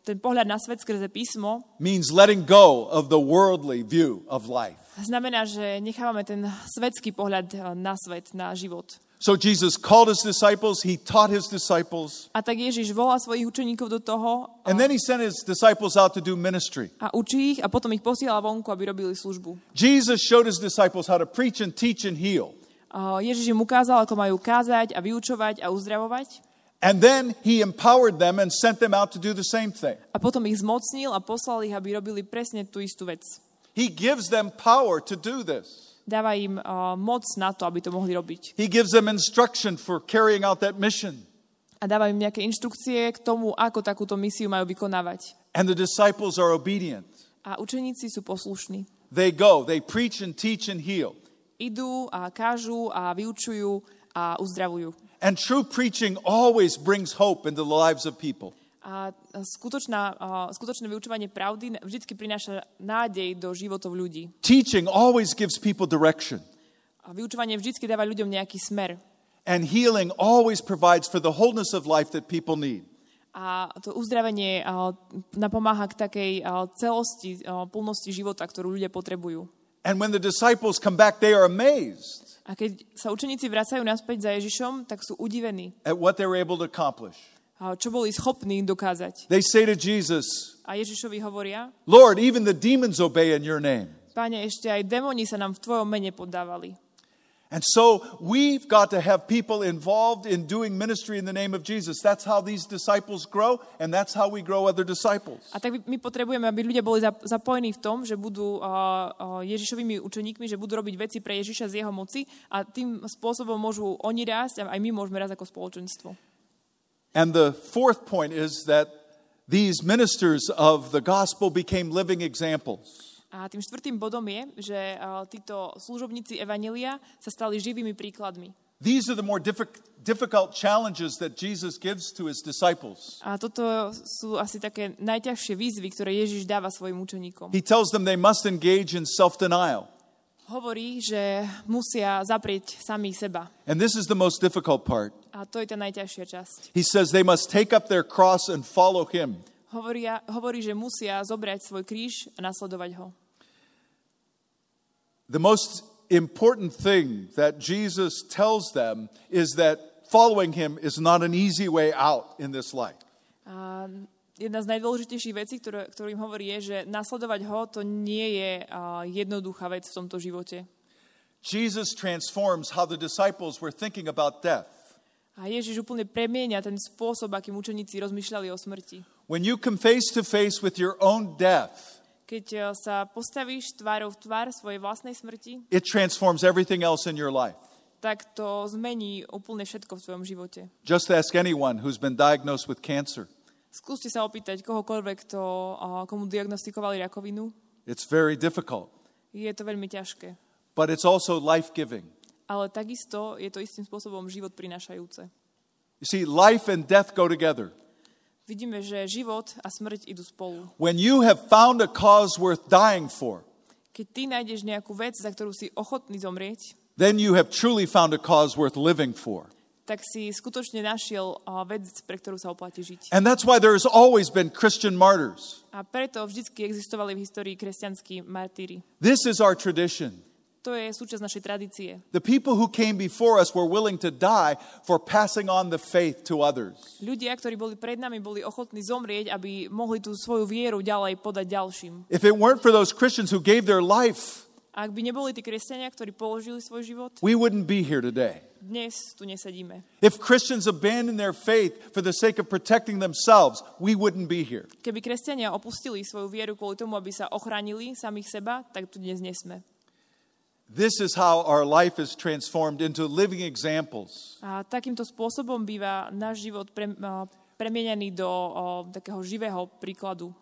ten pohľad na svet skrze písmo, means letting go of the worldly view of life. znamená, že nechávame ten svetský pohľad eh, na svet, na život. So Jesus called his disciples, he taught his disciples, A tak Ježiš volá svojich učeníkov do toho and then he sent his disciples out to do ministry. a učí ich a potom ich posiela vonku, aby robili službu. Jesus showed his disciples how to preach and teach and heal. A Ježiš im ukázal, ako majú kázať a vyučovať a uzdravovať. And then he empowered them and sent them out to do the same thing. A potom ich zmocnil a poslal ich, aby robili presne tú istú vec. He gives them power to do this. Dáva im uh, moc na to, aby to mohli robiť. He gives them instruction for carrying out that mission. A dáva im nejaké inštrukcie k tomu, ako takúto misiu majú vykonávať. And the disciples are obedient. A učeníci sú poslušní. They go, they preach and teach and heal. Idú a kážu a vyučujú a uzdravujú. And true preaching always brings hope into the lives of people. A skutočná, a skutočné vyučovanie pravdy vždy prináša nádej do životov ľudí. Teaching always gives people direction. A vyučovanie vždy dáva ľuďom nejaký smer. And healing always provides for the wholeness of life that people need. A to uzdravenie a, napomáha k takej a, celosti, plnosti života, ktorú ľudia potrebujú. And when the disciples come back, they are amazed A keď sa učeníci vracajú naspäť za Ježišom, tak sú udivení, at what they were able to accomplish. a, čo boli schopní dokázať. They say to Jesus, A Ježišovi hovoria, Lord, even the demons obey in your name. Pane, ešte aj demoni sa nám v Tvojom mene poddávali. And so we've got to have people involved in doing ministry in the name of Jesus. That's how these disciples grow, and that's how we grow other disciples. A tak my potrebujeme, aby ľudia boli zap- zapojení v tom, že budú uh, Ježišovými učeníkmi, že budú robiť veci pre Ježiša z jeho moci a tým spôsobom môžu oni rásť a aj my môžeme rásť ako spoločenstvo. And the fourth point is that these ministers of the gospel became living examples. A tým štvrtým bodom je, že uh, títo služobníci Evanelia sa stali živými príkladmi. These are the more diffi- difficult challenges that Jesus gives to his disciples. A toto sú asi také najťažšie výzvy, ktoré Ježiš dáva svojim učeníkom. He tells them they must engage in self denial. Hovorí, že musia zaprieť samých seba. And this is the most difficult part. A to je tá najťažšia časť. He says they must take up their cross and follow him. Hovorí, hovorí, že musia zobrať svoj kríž a nasledovať ho. The most important thing that Jesus tells them is that following him is not an easy way out in this life. A jedna z najdôležitejších vecí, ktoré, ktorú im hovorí, je, že nasledovať ho to nie je uh, jednoduchá vec v tomto živote. Jesus transforms how the disciples were thinking about death. A Ježiš úplne premieňa ten spôsob, akým učeníci rozmýšľali o smrti. When you come face to face with your own death, Keď uh, sa postavíš tvárou v tvár svojej vlastnej smrti, it transforms everything else in your life. tak to zmení úplne všetko v tvojom živote. Just ask anyone who's been diagnosed with cancer. Skúste sa opýtať kohokoľvek, kto, komu diagnostikovali rakovinu. It's very difficult, Je to veľmi ťažké. but it's also life giving. Ale takisto je to istým spôsobom život prinášajúce. You see, life and death go together. Vidíme, že život a smrť idú spolu. When you have found a cause worth dying for, Keď ty nájdeš nejakú vec, za ktorú si ochotný zomrieť, then you have truly found a cause worth living for. tak si skutočne našiel vec, pre ktorú sa oplatí žiť. And that's why there's always been Christian martyrs. A preto vždy existovali v histórii kresťanskí martíri. This is our tradition. To je súčasť našej tradície. The people who came before us were willing to die for passing on the faith to others. Ľudia, ktorí boli pred nami, boli ochotní zomrieť, aby mohli tú svoju vieru ďalej podať ďalším. If it weren't for those Christians who gave their life, ak by neboli tí kresťania, ktorí položili svoj život, we wouldn't be here today. dnes tu nesedíme. If Christians abandoned their faith for the sake of protecting themselves, we wouldn't be here. Keby kresťania opustili svoju vieru kvôli tomu, aby sa ochránili samých seba, tak tu dnes nesme. This is how our life is transformed into living examples. A takýmto spôsobom býva náš život pre, premienený do o, takého živého príkladu.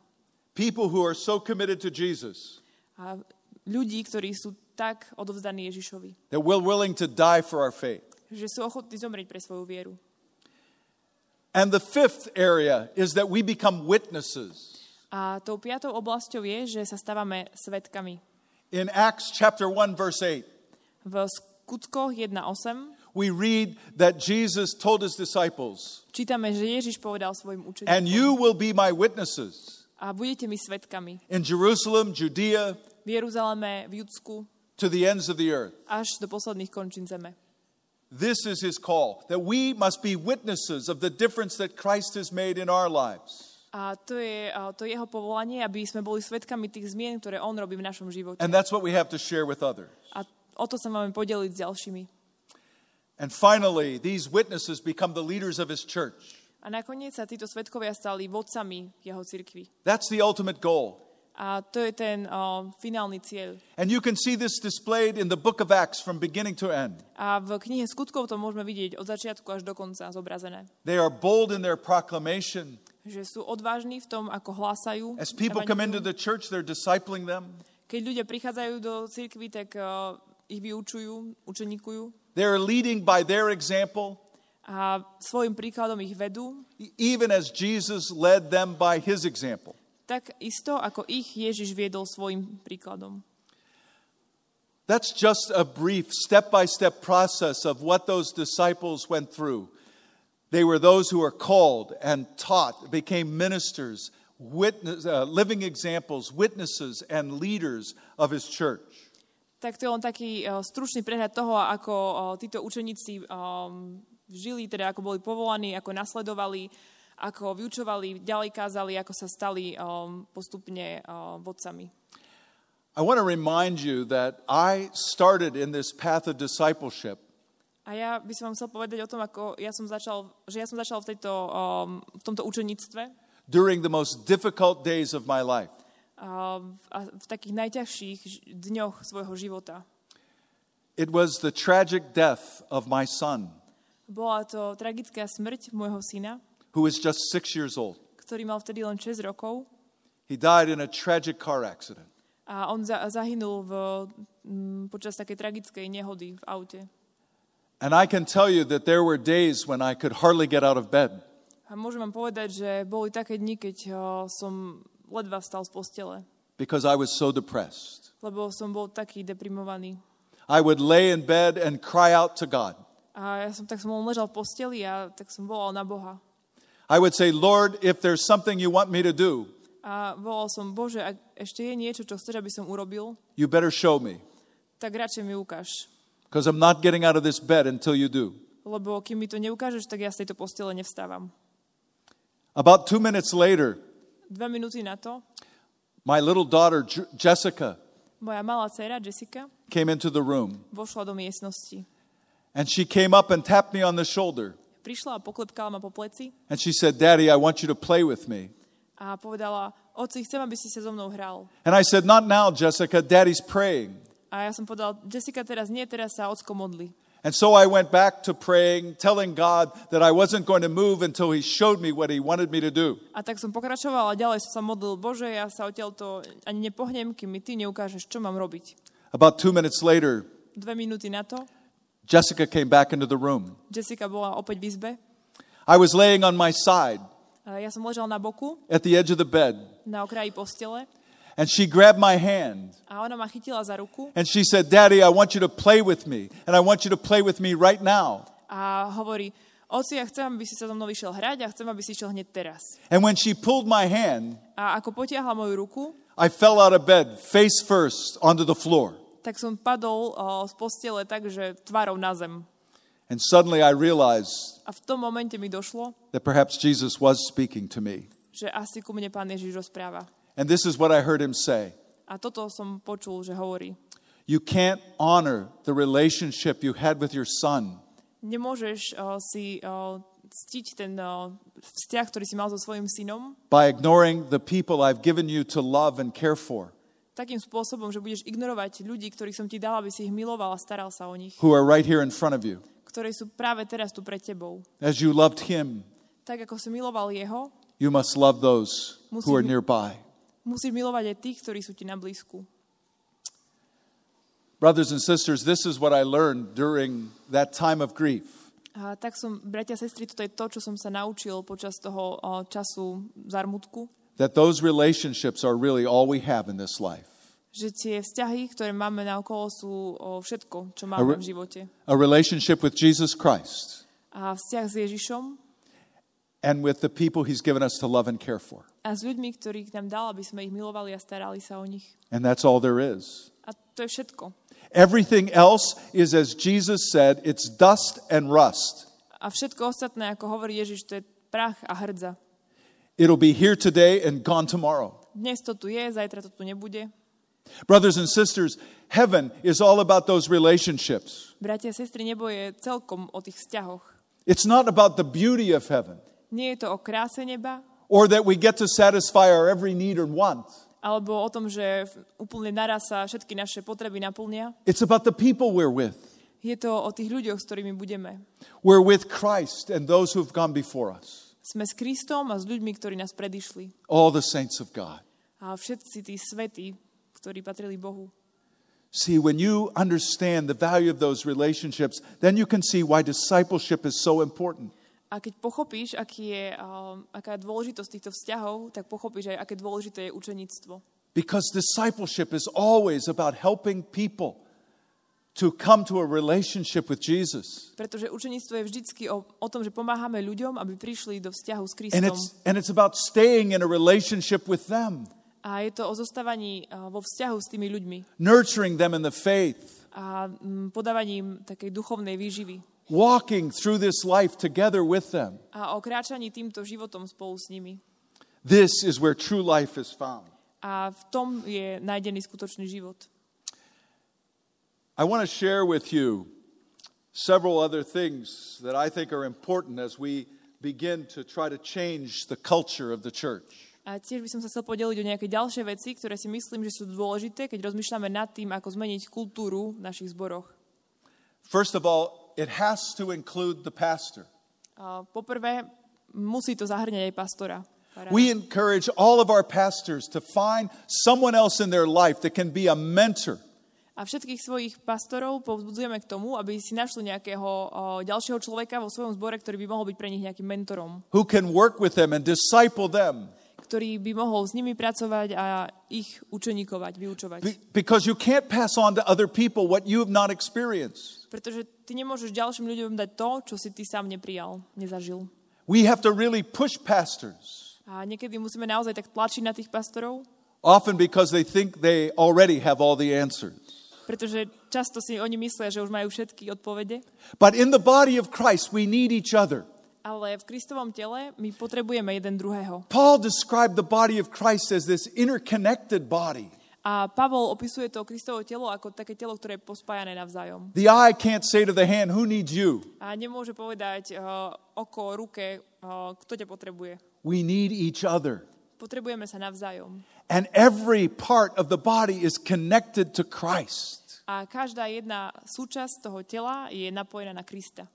People who are so committed to Jesus A ľudí, ktorí sú tak odovzdaní Ježišovi, that we're willing to die for our faith. že sú ochotní zomrieť pre svoju vieru. And the fifth area is that we become witnesses. A tou piatou oblasťou je, že sa stávame svetkami. In Acts chapter 1 verse 8, V skutkoch 1.8 we read that Jesus told his disciples, čítame, že Ježiš povedal svojim "And you will be my witnesses a budete mi svetkami in Jerusalem, Judea, v Jeruzaleme, v Judsku, to the ends of the earth." až do posledných končín zeme. This is his call that we must be witnesses of the difference that Christ has made in our lives. A to je a to je jeho povolanie, aby sme boli svetkami tých zmien, ktoré on robí v našom živote. And that's what we have to share with others. A o to sa máme podeliť s ďalšími. And finally, these witnesses become the leaders of his church. A nakoniec sa títo svetkovia stali vodcami jeho cirkvi. That's the ultimate goal. A to je ten uh, finálny cieľ. And you can see this displayed in the book of Acts from beginning to end. A v knihe skutkov to môžeme vidieť od začiatku až do konca zobrazené. They are bold in their proclamation. Že sú odvážni v tom, ako hlásajú. As people come into the church, they're discipling them. Keď ľudia prichádzajú do cirkvi, tak uh, ich vyučujú, učeníkujú. They're leading by their example, A svojim príkladom ich vedú. e- even as Jesus led them by his example. Tak isto, ako ich Ježiš viedol svojim príkladom. That's just a brief step by step process of what those disciples went through. They were those who were called and taught, became ministers, witness, uh, living examples, witnesses, and leaders of his church. Tak to je len taký uh, stručný prehľad toho, ako uh, títo učeníci um, žili, teda ako boli povolaní, ako nasledovali, ako vyučovali, ďalej kázali, ako sa stali um, postupne uh, vodcami. I want to remind you that I started in this path of discipleship A ja by som vám chcel povedať o tom, ako ja som začal, že ja som začal v, tejto, um, v tomto učeníctve during the most difficult days of my life. a v, a v takých najťažších dňoch svojho života. It was the tragic death of my son, Bola to tragická smrť môjho syna, who was just six years old. ktorý mal vtedy len 6 rokov He died in a tragic car accident. a on za, zahynul v, m, počas takej tragickej nehody v aute. And I can tell you that there were days when I could hardly get out of bed. A môžem vám povedať, že boli také dni, keď som ledva vstal z postele, because I was so depressed. lebo som bol taký deprimovaný. I would lay in bed and cry out to God. A ja som tak som ležal v posteli a tak som volal na Boha. I would say, Lord, if there's something you want me to do, A volal som, Bože, ak ešte je niečo, čo chceš, aby som urobil, you better show me, tak radšej mi ukáž. Because I'm not getting out of this bed until you do. Lebo kým mi to neukážeš, tak ja z tejto postele nevstávam. About two minutes later, Dve minúty na to my little daughter, J- Jessica, moja malá dcera Jessica came into the room vošla do miestnosti. and she came up and tapped me on the shoulder. Prišla a poklepkala ma po pleci And she said, Daddy, I want you to play with me. a povedala, oci, chcem, aby si sa so mnou hral. And I said, Not now, Jessica. Daddy's praying. A ja som povedal, Jessica, teraz nie, teraz sa ocko modli. And so I went back to praying, telling God that I wasn't going to move until He showed me what He wanted me to do. A tak som pokračovala a ďalej som sa modlil, Bože, ja sa odtiaľto ani nepohnem, kým mi ty neukážeš, čo mám robiť. About two minutes later, Dve minúty na to, Jessica came back into the room. Jessica bola opäť v izbe. I was laying on my side ja som ležal na boku, at the edge of the bed, na okraji postele and she grabbed my hand a ona ma chytila za ruku and she said, Daddy, I want you to play with me, and I want you to play with me right now. a hovorí, oci, ja chcem, aby si sa so mnou išiel hrať a chcem, aby si išiel hneď teraz. And when she pulled my hand, A ako potiahla moju ruku, I fell out of bed face first onto the floor. tak som padol o, z postele tak, že tvárou na zem. And suddenly I realized A v tom momente mi došlo, that perhaps Jesus was speaking to me. že asi ku mne pán Ježiš rozpráva. And this is what I heard him say A toto som počul, že hovorí. You can't honor the relationship you had with your son Nemôžeš o, si o, ctiť ten o, vzťah, ktorý si mal so svojím synom, by ignoring the people I've given you to love and care for, takým spôsobom, že budeš ignorovať ľudí, ktorých som ti dal, aby si ich miloval a staral sa o nich, who are right here in front of you. ktorí sú práve teraz tu pred tebou. As you loved him, Tak ako si miloval jeho, you must love those who are nearby. Musíš milovať aj tých, ktorí sú ti na blízku. Brothers and sisters, this is what I learned during that time of grief. A tak som, bratia sestry, toto je to, čo som sa naučil počas toho o, času zarmutku, That those relationships are really all we have in this life. že tie vzťahy, ktoré máme na okolo, sú o, všetko, čo máme v živote. A relationship with Jesus Christ A vzťah s Ježišom and with the people he's given us to love and care for. a s ľuďmi, ktorých nám dal, aby sme ich milovali a starali sa o nich. And that's all there is. A to je všetko. Everything else is, as Jesus said, it's dust and rust. A všetko ostatné, ako hovorí Ježiš, to je prach a hrdza. It'll be here today and gone tomorrow. Dnes to tu je, zajtra to tu nebude. Brothers and sisters, heaven is all about those relationships. Bratia a sestry, nebo je celkom o tých vzťahoch. It's not about the beauty of heaven Nie je to o kráse neba, or that we get to satisfy our every need and want. alebo o tom, že úplne naraz sa všetky naše potreby naplnia. It's about the people we're with. Je to o tých ľuďoch, s ktorými budeme. We're with Christ and those who've gone before us, Sme s Kristom a s ľuďmi, ktorí nás predišli. all the saints of God. A všetci tí svety, ktorí patrili Bohu. See, when you understand the value of those relationships, then you can see why discipleship is so important. A keď pochopíš, aký je, um, aká je dôležitosť týchto vzťahov, tak pochopíš aj, aké dôležité je učeníctvo. Because discipleship is always about helping people to come to a relationship with Jesus. Pretože učeníctvo je vždycky o, o tom, že pomáhame ľuďom, aby prišli do vzťahu s And Kristom. it's, and it's about staying in a relationship with them, A je to o zostávaní uh, vo vzťahu s tými ľuďmi nurturing them in the faith, a mm, podávaním takej duchovnej výživy walking through this life together with them. a o kráčaní týmto životom spolu s nimi. This is where true life is found. A v tom je nájdený skutočný život. I want to share with you several other things that I think are important as we begin to try to change the culture of the church. A tiež by som sa chcel podeliť o nejaké ďalšie veci, ktoré si myslím, že sú dôležité, keď rozmýšľame nad tým, ako zmeniť kultúru v našich zboroch. First of all, it has to include the pastor. Poprvé, musí to zahrňať aj pastora. We encourage all of our pastors to find someone else in their life that can be a mentor. A všetkých svojich pastorov povzbudzujeme k tomu, aby si našli nejakého ďalšieho človeka vo svojom zbore, ktorý by mohol byť pre nich nejakým mentorom, who can work with them and disciple them. Ktorý by mohol s nimi pracovať a ich učeníkovať, vyučovať. Be- because you can't pass on to other people what you have not experienced. Pretože ty nemôžeš ďalším ľuďom dať to, čo si ty sám neprijal, nezažil. We have to really push pastors, A niekedy musíme naozaj tak tlačiť na tých pastorov, often because they think they already have all the answers. pretože často si oni myslia, že už majú všetky odpovede. But in the body of Christ, we need each other. Ale v Kristovom tele my potrebujeme jeden druhého. Paul described the body of Christ as this interconnected body. A Pavol opisuje to Kristovo telo ako také telo, ktoré je pospájané navzájom. The eye can't say to the hand, Who needs you? A nemôže povedať uh, oko, ruke, uh, kto ťa potrebuje. We need each other. Potrebujeme sa navzájom. And every part of the body is connected to Christ. A každá jedna súčasť toho tela je napojená na Krista.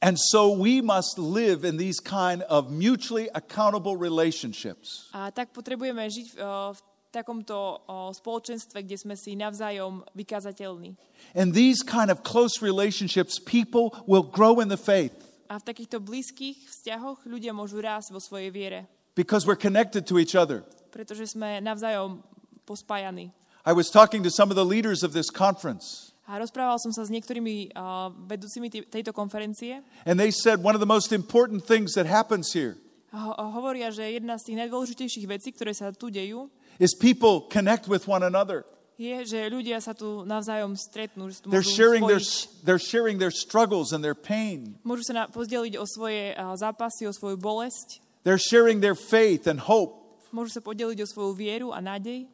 And so we must live in these kind of mutually accountable relationships. A tak potrebujeme žiť uh, v takomto uh, spoločenstve, kde sme si navzájom vykázateľní. In these kind of close relationships, people will grow in the faith A v takýchto blízkych vzťahoch ľudia môžu rásť vo svojej viere, because we're connected to each other. pretože sme navzájom pospájaní. I was talking to some of the leaders of this conference, A rozprával som sa s niektorými uh, vedúcimi tejto konferencie and they said one of the most important things that happens here ho- hovoria, že jedna z tých najdôležitejších vecí, ktoré sa tu dejú, is people connect with one another. je, že ľudia sa tu navzájom stretnú, že tu They're sharing their, they're sharing their struggles and their pain. môžu sa na, pozdeliť o svoje uh, zápasy, o svoju bolesť, They're sharing their faith and hope. môžu sa podeliť o svoju vieru a nádej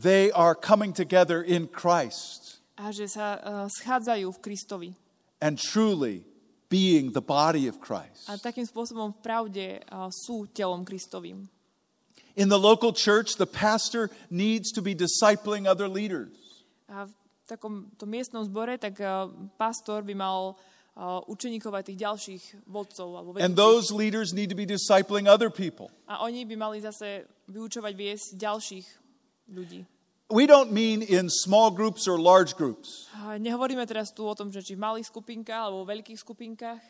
They are coming together in Christ a že sa uh, schádzajú v Kristovi. and truly being the body of Christ. A takým spôsobom v pravde uh, sú telom Kristovým. In the local church, the pastor needs to be discipling other leaders. A v takomto miestnom zbore, tak uh, pastor by mal uh, učeníkovať tých ďalších vodcov alebo And vedúcich. those leaders need to be discipling other people. A oni by mali zase vyučovať viesť ďalších ľudí. We don't mean in small groups or large groups. Nehovoríme teraz tu o tom, že či v malých skupinkách alebo vo veľkých skupinkách,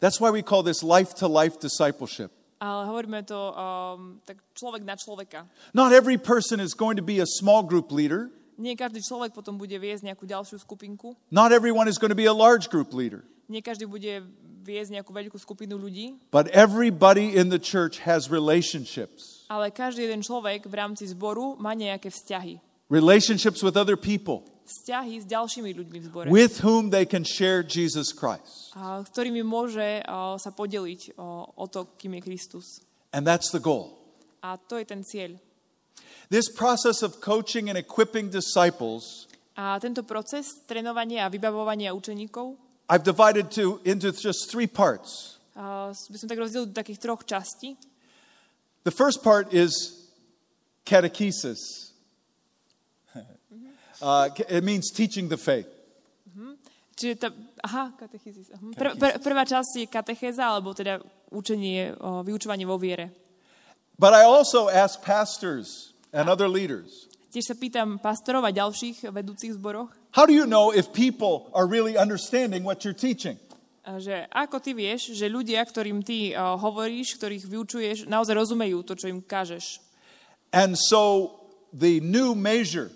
That's why we call this life to life discipleship. ale hovoríme to um, tak človek na človeka. Not every person is going to be a small group leader. Nie každý človek potom bude viesť nejakú ďalšiu skupinku. Not everyone is going to be a large group leader. Nie každý bude viesť nejakú veľkú skupinu ľudí, But everybody in the church has relationships. ale každý jeden človek v rámci zboru má nejaké vzťahy. Relationships with other people Vzťahy s ďalšími ľuďmi v zbore, with whom they can share Jesus Christ. a, ktorými môže a, sa podeliť o, o to, kým je Kristus. And that's the goal. A to je ten cieľ. This process of coaching and equipping disciples, A tento proces trénovania a vybavovania učeníkov I've divided to, into just three parts. a, by som tak rozdelil do takých troch častí. The first part is catechesis. Uh, it means teaching the faith. Čiže tá, aha, katechizis. aha. Pr, pr, prvá časť je katechéza, alebo teda učenie, o, vyučovanie vo viere. But I also ask pastors and other leaders Tiež sa pýtam pastorov a ďalších vedúcich zboroch, how do you know if people are really understanding what you're teaching? že ako ty vieš, že ľudia, ktorým ty hovoríš, ktorých vyučuješ, naozaj rozumejú to, čo im kážeš. And so the new measure,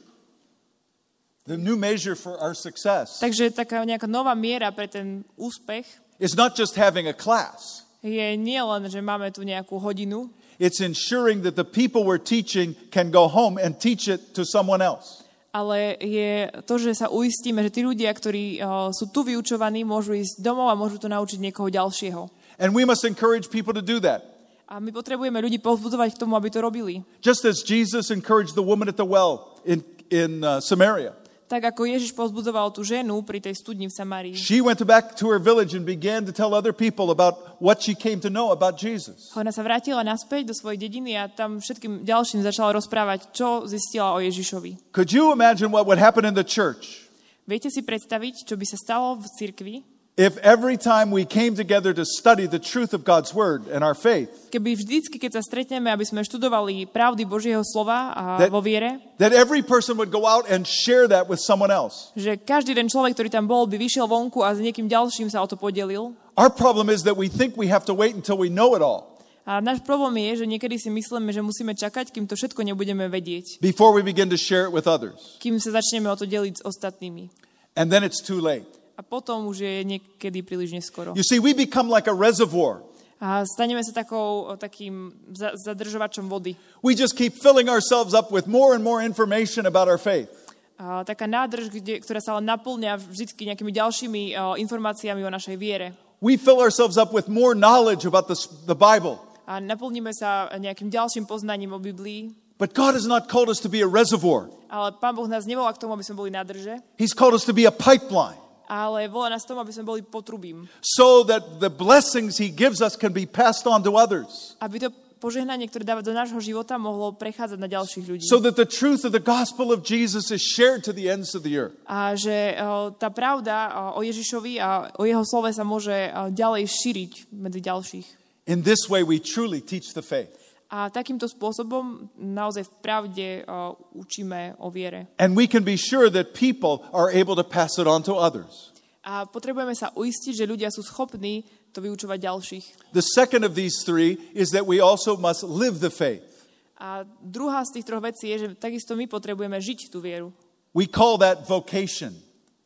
the new measure for our success Takže taká nejaká nová miera pre ten úspech is not just having a class. je nie len, že máme tu nejakú hodinu, It's ensuring that the people we're teaching can go home and teach it to someone else. ale je to, že sa uistíme, že tí ľudia, ktorí o, sú tu vyučovaní, môžu ísť domov a môžu to naučiť niekoho ďalšieho. And we must encourage people to do that. A my potrebujeme ľudí povzbudzovať k tomu, aby to robili. Just as Jesus encouraged the woman at the well in, in uh, Samaria. Tak ako Ježiš povzbudzoval tú ženu pri tej studni v Samárii. She went back to her village and began to tell other people about what she came to know about Jesus. Ona sa vrátila naspäť do svojej dediny a tam všetkým ďalším začala rozprávať, čo zistila o Ježišovi. Could you imagine what would happen in the church Viete si predstaviť, čo by sa stalo v cirkvi, if every time we came together to study the truth of God's word and our faith, keby vždycky, keď sa stretneme, aby sme študovali pravdy Božieho slova a That- vo viere, that every person would go out and share that with someone else? že každý ten človek, ktorý tam bol, by vyšiel vonku a s niekým ďalším sa o to podelil. Our problem is that we think we have to wait until we know it all A náš problém je, že niekedy si myslíme, že musíme čakať, kým to všetko nebudeme vedieť, before we begin to share it with others. kým sa začneme o to deliť s ostatnými. And then it's too late. A potom už je niekedy príliš neskoro. You see, we become like a reservoir. A staneme sa takou, takým za- zadržovačom vody. We just keep filling ourselves up with more and more information about our faith. A taká nádrž, kde, ktorá sa len naplňa vždy nejakými ďalšími o, informáciami o našej viere. We fill ourselves up with more knowledge about the, the Bible. A naplníme sa nejakým ďalším poznaním o Biblii. But God has not called us to be a reservoir. Ale Pán Boh nás nevolá k tomu, aby sme boli nádrže, He's called us to be a pipeline ale volá nás k tomu, aby sme boli potrubím. so that the blessings He gives us can be passed on to others. Aby to požehnanie, ktoré dáva do nášho života, mohlo prechádzať na ďalších ľudí. So that the truth of the gospel of Jesus is shared to the ends of the earth. A že tá pravda o, o Ježišovi a o jeho slove sa môže ďalej šíriť medzi ďalších. In this way, we truly teach the faith. A takýmto spôsobom naozaj v pravde o, učíme o viere. And we can be sure that people are able to pass it on to others. A potrebujeme sa uistiť, že ľudia sú schopní to vyučovať ďalších. The second of these three is that we also must live the faith. A druhá z tých troch vecí je, že takisto my potrebujeme žiť tú vieru. We call that vocation.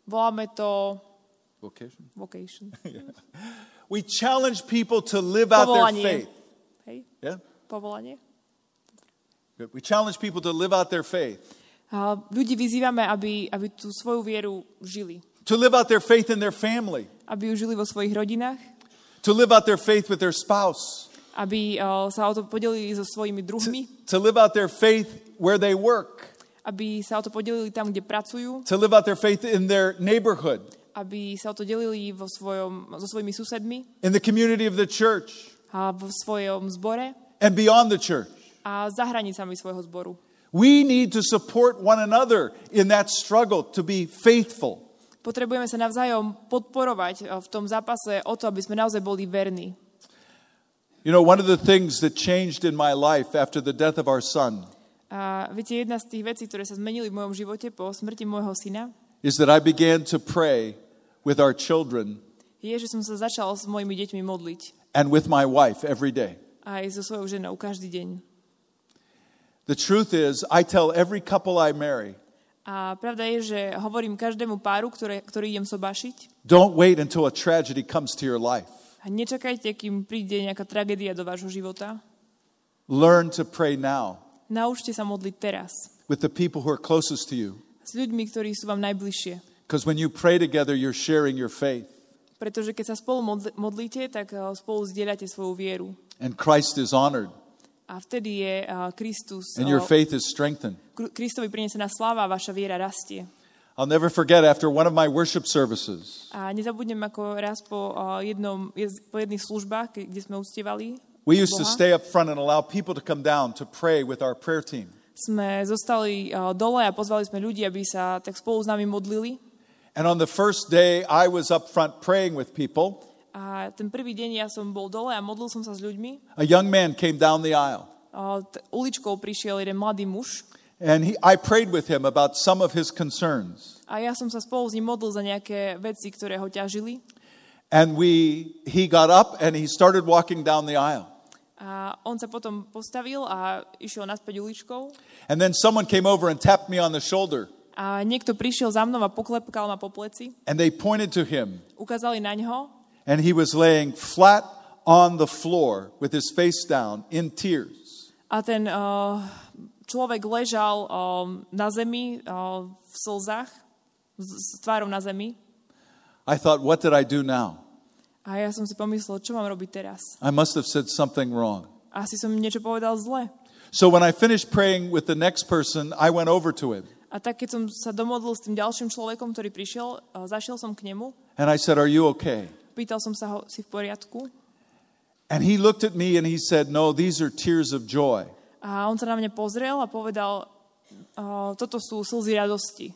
Voláme to Vocation? vocation. We challenge people to live out their Povolanie. faith. Hej? Yeah? Povolanie. Good. We challenge people to live out their faith, A ľudí vyzývame, aby, aby tú svoju vieru žili. to live out their faith in their family, Aby ju žili vo svojich rodinách, to live out their faith with their spouse, aby o, sa o to podelili so svojimi druhmi, to live out their faith where they work, aby sa o to podelili tam, kde pracujú, to live out their faith in their neighborhood, aby sa o to delili vo svojom, so svojimi susedmi. In the community of the church, a vo svojom zbore and beyond the church. a za hranicami svojho zboru. We need to support one another in that struggle to be faithful. Potrebujeme sa navzájom podporovať o, v tom zápase o to, aby sme naozaj boli verní. You know, one of the things that changed in my life after the death of our son A viete, jedna z tých vecí, ktoré sa zmenili v mojom živote po smrti môjho syna, is that I began to pray with our children je, že som sa začal s mojimi deťmi modliť. and with my wife every day. Aj so svojou ženou každý deň. The truth is, I tell every couple I marry, A pravda je, že hovorím každému páru, ktoré, ktorý idem sobášiť, don't wait until a tragedy comes to your life. a nečakajte, kým príde nejaká tragédia do vášho života. Learn to pray now Naučte sa modliť teraz with the people who are closest to you. s ľuďmi, ktorí sú vám najbližšie. Because when you pray together, you're sharing your faith. Pretože keď sa spolu modl- modlíte, tak eh, spolu zdieľate svoju vieru. And Christ is honored, A vtedy je eh, Kristus, and your eh, faith is strengthened. Kr- Kristovi prinesená sláva a vaša viera rastie. I'll never forget after one of my worship services, A nezabudnem, ako raz po, jednom, po jedných službách, kde sme uctievali we used to stay up front and allow people to come down to pray with our prayer team. sme zostali dole a pozvali sme ľudí, aby sa tak spolu s nami modlili. And on the first day, I was up front praying with people. A ten prvý deň ja som bol dole a modlil som sa s ľuďmi. A young man came down the aisle, A t- uličkou prišiel jeden mladý muž and he, I prayed with him about some of his concerns. a ja som sa spolu s ním modlil za nejaké veci, ktoré ho ťažili. And we, he got up and he started walking down the aisle. A on sa potom postavil a išiel naspäť uličkou. And then someone came over and tapped me on the shoulder, A niekto prišiel za mnou a poklepkal ma po pleci. and they pointed to him, Ukázali na ňo and he was laying flat on the floor with his face down in tears. a ten uh, človek ležal um, na zemi uh, v slzách, s, s tvárou na zemi. I thought, what did I do now? A ja som si pomyslel, čo mám robiť teraz. I must have said something wrong. Asi som niečo povedal zle. So when I finished praying with the next person, I went over to him A tak keď som sa domodlil s tým ďalším človekom, ktorý prišiel, a zašiel som k nemu, and I said, Are you okay? pýtal som sa ho, si v poriadku. And he looked at me and he said, No, these are tears of joy. A on sa na mňa pozrel a povedal, "A, toto sú slzy radosti.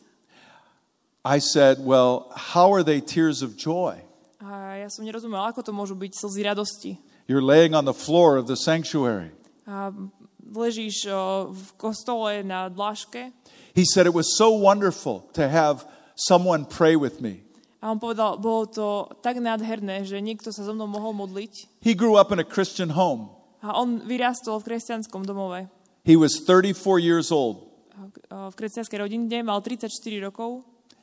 I said, Well, how are they tears of joy? A ja som nerozumel, ako to môžu byť slzy radosti. You're laying on the floor of the sanctuary. A ležíš o, v kostole na dláške He said, It was so wonderful to have someone pray with me. a on povedal, bolo to tak nádherné, že niekto sa so mnou mohol modliť. He grew up in a Christian home. A on vyrástol v kresťanskom domove. He was 34 years old. V kresťanskej rodine mal 34 rokov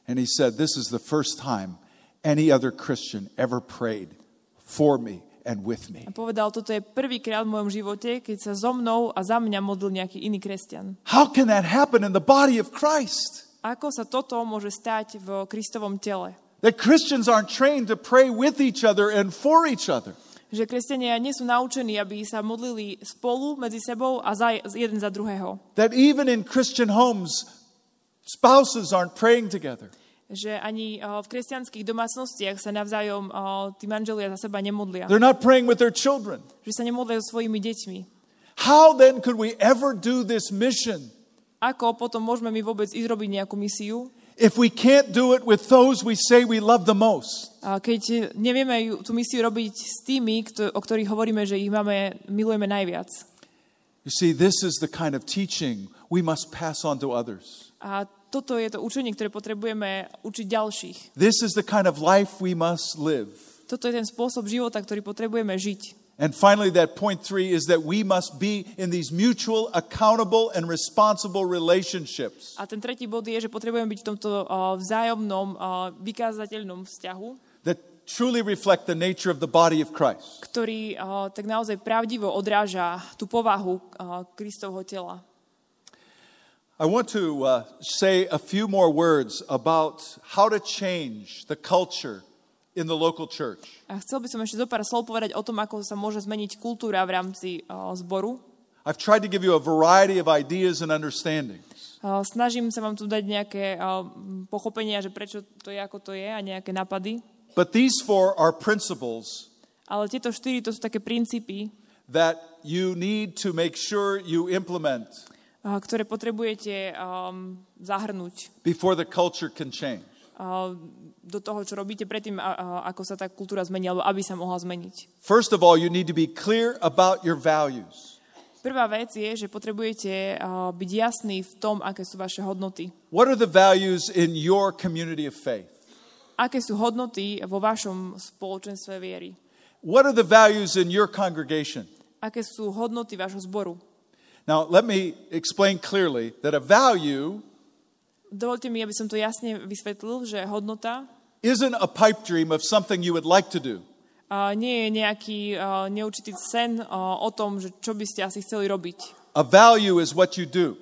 And he said, This is the first time any other Christian ever prayed for me and with me. a povedal, toto je prvýkrát v mojom živote, keď sa so mnou a za mňa modlil nejaký iný kresťan. How can that happen in the body of Christ? Ako sa toto môže stať v Kristovom tele? That Christians aren't trained to pray with each other and for each other. Že kresťania nie sú naučení, aby sa modlili spolu medzi sebou a za, jeden za druhého. That even in Christian homes, spouses aren't praying together. Že ani o, v kresťanských domácnostiach sa navzájom o, tí manželia za seba nemodlia. They're not praying with their children. Že sa nemodlia so svojimi deťmi. How then could we ever do this mission Ako potom môžeme my vôbec ísť robiť nejakú misiu, if we can't do it with those we say we love the most? a keď nevieme tú misiu robiť s tými, o ktorých hovoríme, že ich máme, milujeme najviac. You see, this is the kind of teaching we must pass on to others. A toto je to učenie, ktoré potrebujeme učiť ďalších. This is the kind of life we must live. Toto je ten spôsob života, ktorý potrebujeme žiť. And finally, that point three is that we must be in these mutual, accountable, and responsible relationships A ten tretí bod je, že potrebujeme byť v tomto uh, vzájomnom, uh, vykázateľnom vzťahu, that truly reflect the nature of the body of Christ. ktorý uh, tak naozaj pravdivo odráža tú povahu uh, Kristovho tela. I want to uh, say a few more words about how to change the culture in the local church. A chcel by som ešte zo pár slov povedať o tom, ako sa môže zmeniť kultúra v rámci uh, zboru. I've tried to give you a variety of ideas and understandings. Uh, snažím sa vám tu dať nejaké uh, pochopenia, že prečo to je, ako to je a nejaké nápady. But these four are principles Ale tieto štyri to sú také princípy, that you need to make sure you implement ktoré potrebujete um, zahrnúť before the culture can change. uh, do toho, čo robíte predtým, a, ako sa tá kultúra zmení, alebo aby sa mohla zmeniť. First of all, you need to be clear about your values. Prvá vec je, že potrebujete uh, byť jasný v tom, aké sú vaše hodnoty. What are the values in your community of faith? Aké sú hodnoty vo vašom spoločenstve viery. What are the values in your congregation? Aké sú hodnoty vášho zboru. Now, let me explain clearly that a value Dovolte mi, aby som to jasne vysvetlil, že hodnota isn't a pipe dream of something you would like to do. uh, nie je nejaký uh, neurčitý sen uh, o tom, že čo by ste asi chceli robiť. A value is what you do.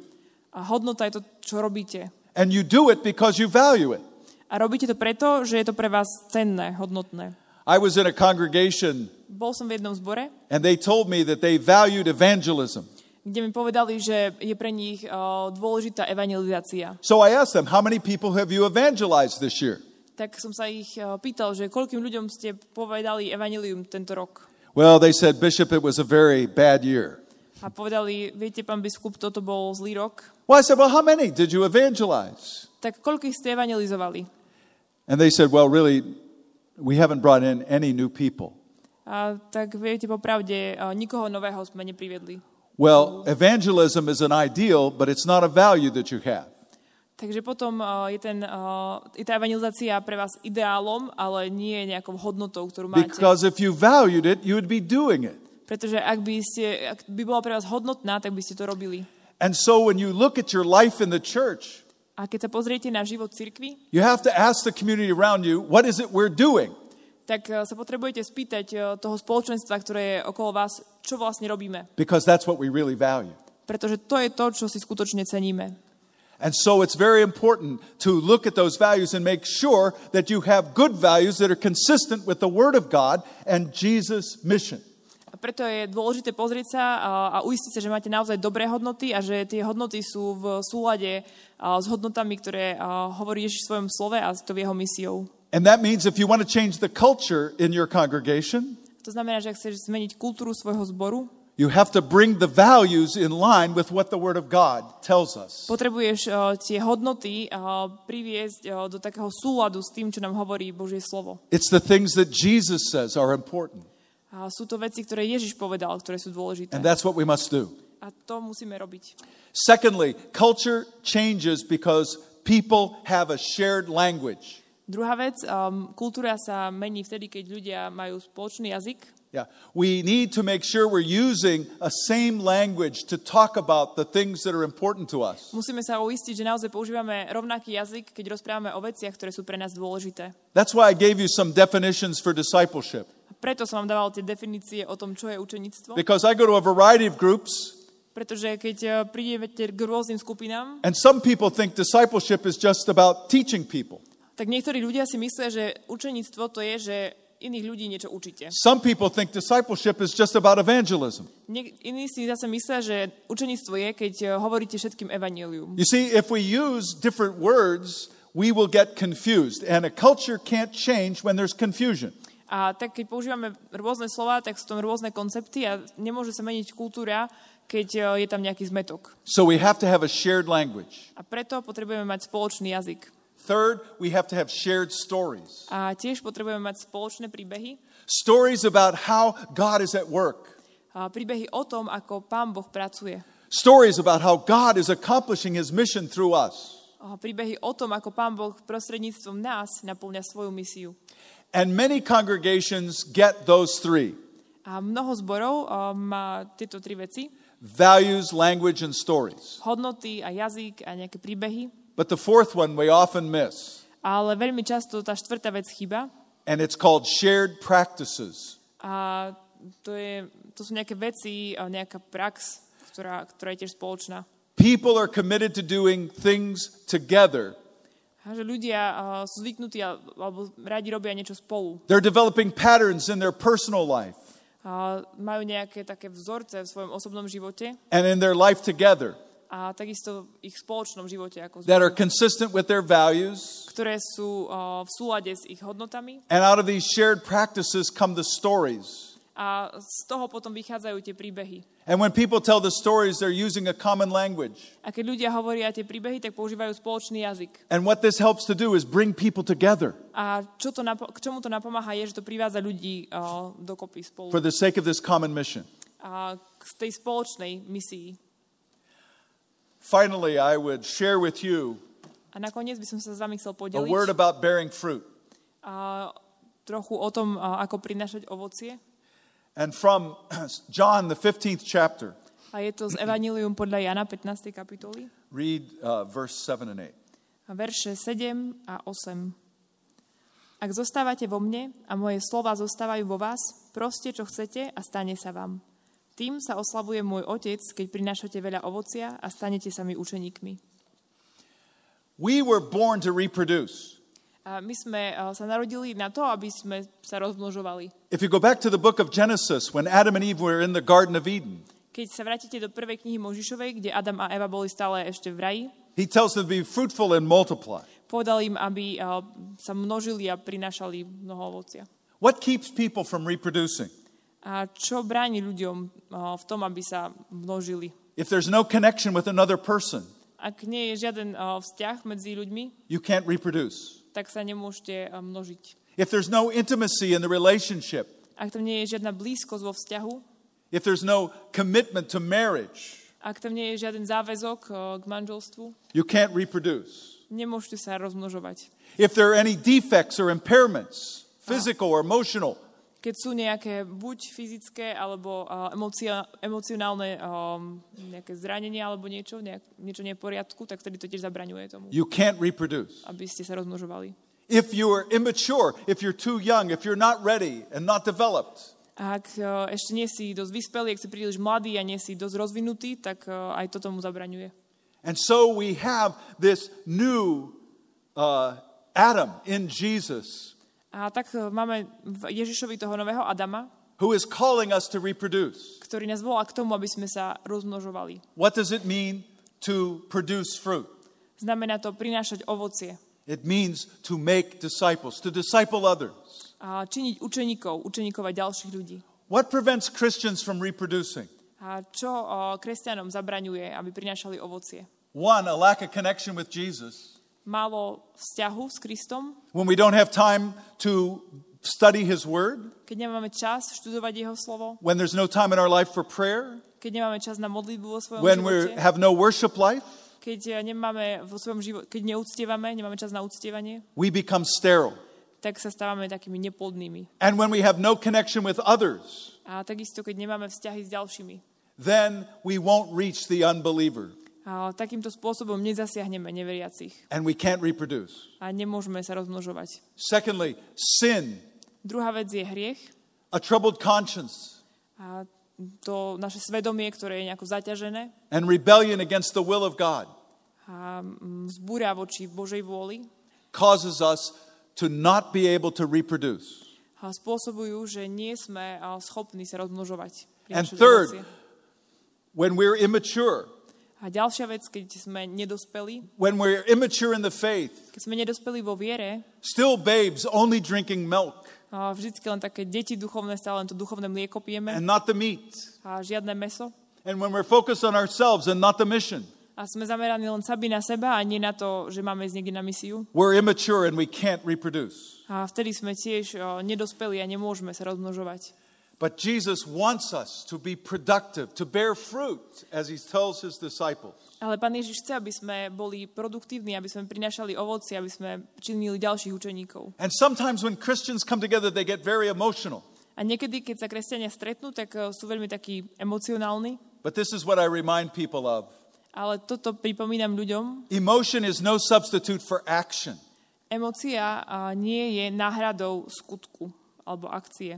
A hodnota je to, čo robíte. And you do it because you value it. A robíte to preto, že je to pre vás cenné, hodnotné. I was in a congregation Bol som v jednom zbore, and they told me that they valued evangelism. Kde mi povedali, že je pre nich uh, dôležitá evangelizácia. So I asked them, How many people have you evangelized this year? Tak som sa ich uh, pýtal, že koľkým ľuďom ste povedali evangelium tento rok. Well, they said, Bishop, it was a very bad year. A povedali, viete, pán biskup, toto bol zlý rok. Well, I said, Well, how many did you evangelize? Tak koľkých ste evangelizovali? And they said, Well, really, we haven't brought in any new people. A tak viete, popravde, uh, nikoho nového sme nepriviedli. Well, evangelism is an ideal, but it's not a value that you have. Takže potom uh, je, ten, uh, je tá evangelizácia pre vás ideálom, ale nie je nejakou hodnotou, ktorú máte. Because if you valued it, you would be doing it. Pretože ak by, ste, ak by bola pre vás hodnotná, tak by ste to robili. And so when you look at your life in the church, A keď sa pozriete na život cirkvi, you have to ask the community around you, what is it we're doing? Tak uh, sa potrebujete spýtať uh, toho spoločenstva, ktoré je okolo vás, čo vlastne robíme. Because that's what we really value. Pretože to je to, čo si skutočne ceníme. And so it's very important to look at those values and make sure that you have good values that are consistent with the Word of God and Jesus' mission. A preto je dôležité pozrieť sa a, a uistiť sa, že máte naozaj dobré hodnoty a že tie hodnoty sú v súlade s hodnotami, ktoré hovorí Ježiš v svojom slove a to v jeho misiou. And that means if you want to change the culture in your congregation, To znamená, že ak chceš zmeniť kultúru svojho zboru, you have to bring the values in line with what the Word of God tells us. potrebuješ a, tie hodnoty a, priviesť a, do takého súladu s tým, čo nám hovorí Božie slovo. It's the things that Jesus says are important. A sú to veci, ktoré Ježiš povedal, ktoré sú dôležité. And that's what we must do. A to musíme robiť. Secondly, culture changes because people have a shared language. Druhá vec, um, kultúra sa mení vtedy, keď ľudia majú spoločný jazyk. Yeah. We need to make sure we're using a same language to talk about the things that are important to us. Musíme sa uistiť, že naozaj používame rovnaký jazyk, keď rozprávame o veciach, ktoré sú pre nás dôležité. That's why I gave you some definitions for discipleship. A preto som vám dával tie definície o tom, čo je učeníctvo. Because I go to a variety of groups, Pretože keď uh, prídete k rôznym skupinám, and some people think discipleship is just about teaching people. Tak niektorí ľudia si myslia, že učeníctvo to je, že iných ľudí niečo učíte. Some people think discipleship is just about evangelism. Niek- iní si zase myslia, že učeníctvo je, keď uh, hovoríte všetkým evanílium. You see, if we use different words, we will get confused, and a culture can't change when there's confusion. A tak keď používame rôzne slova, tak sú tam rôzne koncepty a nemôže sa meniť kultúra, keď uh, je tam nejaký zmetok. So we have to have a shared language. A preto potrebujeme mať spoločný jazyk. Third, we have to have shared stories. A tiež potrebujeme mať spoločné príbehy. Stories about how God is at work. A príbehy o tom, ako Pán Boh pracuje. Stories about how God is accomplishing his mission through us. A príbehy o tom, ako Pán Boh prostredníctvom nás naplňa svoju misiu. And many congregations get those three A mnoho zborov má tieto tri veci. values, language, and stories. Hodnoty a jazyk a nejaké príbehy. But the fourth one we often miss, Ale veľmi často tá štvrtá vec chyba. and it's called shared practices. A to, je, to sú nejaké veci, nejaká prax, ktorá, ktorá je tiež spoločná. People are committed to doing things together. A že ľudia a, sú zvyknutí alebo radi robia niečo spolu. They're developing patterns in their personal life A majú nejaké také vzorce v svojom osobnom živote and in their life together a takisto v ich spoločnom živote ako that are consistent with their values. ktoré sú a, v súlade s ich hodnotami. And out of these shared practices come the stories. A z toho potom vychádzajú tie príbehy. And when people tell the stories, they're using a common language. A keď ľudia hovoria tie príbehy, tak používajú spoločný jazyk. And what this helps to do is bring people together A čo to napo- k čomu to napomáha je, že to privádza ľudí a, dokopy spolu. for the sake of this common mission. A k tej spoločnej misii. Finally, I would share with you A nakoniec by som sa s vami chcel a word about bearing fruit. a trochu o tom, a, ako prinašať ovocie. And from John, the 15th chapter, A je to z Evangelium podľa Jana 15. kapitoly. read uh, verse 7 and 8. A verše 7 a 8. Ak zostávate vo mne a moje slova zostávajú vo vás, proste čo chcete a stane sa vám. Tým sa oslavuje môj otec, keď prinášate veľa ovocia a stanete sa mi učeníkmi. We were born to reproduce. A my sme sa narodili na to, aby sme sa rozmnožovali. If you go back to the book of Genesis, when Adam and Eve were in the Garden of Eden, Keď sa vrátite do prvej knihy Možišovej, kde Adam a Eva boli stále ešte v raji, he tells them to be fruitful and multiply. povedal im, aby sa množili a prinášali mnoho ovocia. What keeps people from reproducing? A čo bráni ľuďom v tom, aby sa množili? If there's no connection with another person, Ak nie je žiaden vzťah medzi ľuďmi, you can't reproduce. tak sa nemôžete a, množiť. If there's no intimacy in the relationship, Ak tam nie je žiadna blízkosť vo vzťahu, if there's no commitment to marriage, ak tam nie je žiaden záväzok k manželstvu, you can't reproduce. nemôžete sa rozmnožovať. If there are any defects or impairments, physical or emotional, Keď sú nejaké buď fyzické alebo emocia, emocionálne a, nejaké zranenie alebo niečo, nejak, niečo nie je v poriadku, tak vtedy to tiež zabraňuje tomu, you can't reproduce. aby ste sa rozmnožovali. If you are immature, if you're too young, if you're not ready and not developed, ak a, ešte nie si dosť vyspelý, ak si príliš mladý a nie si dosť rozvinutý, tak aj to tomu zabraňuje. And so we have this new uh, Adam in Jesus A tak e, máme Ježišovi toho nového Adama, who is calling us to reproduce. ktorý nás volá k tomu, aby sme sa rozmnožovali. What does it mean to produce fruit? Znamená to prinášať ovocie It means to make disciples, to disciple others. a činiť učeníkov, učeníkovať ďalších ľudí. What prevents Christians from reproducing? A čo kresťanom zabraňuje, aby prinášali ovocie? One, a lack of connection with Jesus. Málo vzťahu s Kristom, When we don't have time to study His Word, keď nemáme čas študovať Jeho slovo, when there's no time in our life for prayer, keď nemáme čas na modlitbu vo svojom when we živote, have no worship life, keď eh, nemáme vo svojom živote, keď neúctievame, nemáme čas na uctievanie, we become sterile. tak sa stávame takými neplodnými. And when we have no connection with others, A takisto, keď nemáme vzťahy s ďalšími. then we won't reach the unbeliever A takýmto spôsobom nezasiahneme neveriacich and we can't reproduce. a nemôžeme sa rozmnožovať. Secondly, sin, Druhá vec je hriech a troubled conscience, a to naše svedomie, ktoré je nejako zaťažené and rebellion against the will of God a mm, vzbúra voči Božej vôli causes us to not be able to reproduce. a spôsobujú, že nie sme schopní sa rozmnožovať. And third, when we're immature, A ďalšia vec, keď sme nedospeli, when we're immature in the faith, keď sme nedospeli vo viere, still babes only drinking milk a vždycky len také deti duchovné, stále len to duchovné mlieko pijeme and not the meat, a žiadne meso. and when we're focused on ourselves and not the mission, A sme zameraní len sami na seba a nie na to, že máme ísť niekde na misiu. we're immature and we can't reproduce. A vtedy sme tiež nedospeli a nemôžeme sa rozmnožovať. But Jesus wants us to be productive, to bear fruit, as he tells his disciples. Ale Pán Ježiš chce, aby sme boli produktívni, aby sme prinášali ovoci, aby sme činili ďalších učeníkov. And sometimes when Christians come together, they get very emotional. A niekedy, keď sa kresťania stretnú, tak o, sú veľmi takí emocionálni. But this is what I remind people of Ale toto pripomínam ľuďom. emotion is no substitute for action. Emócia a, nie je náhradou skutku alebo akcie.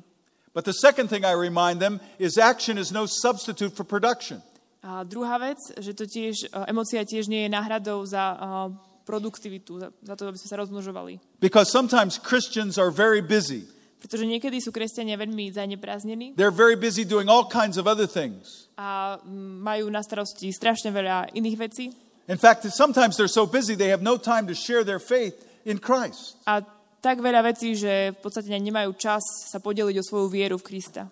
But the second thing I remind them is action is no substitute for production. A druhá vec, že to tiež, a, emócia tiež nie je náhradou za a, produktivitu, za, za to, aby sme sa rozmnožovali. Because sometimes Christians are very busy. Pretože niekedy sú kresťania veľmi zanepráznení They're very busy doing all kinds of other things. a mm, majú na starosti strašne veľa iných vecí. In fact, sometimes they're so busy they have no time to share their faith in Christ. A tak veľa vecí, že v podstate nemajú čas sa podeliť o svoju vieru v Krista.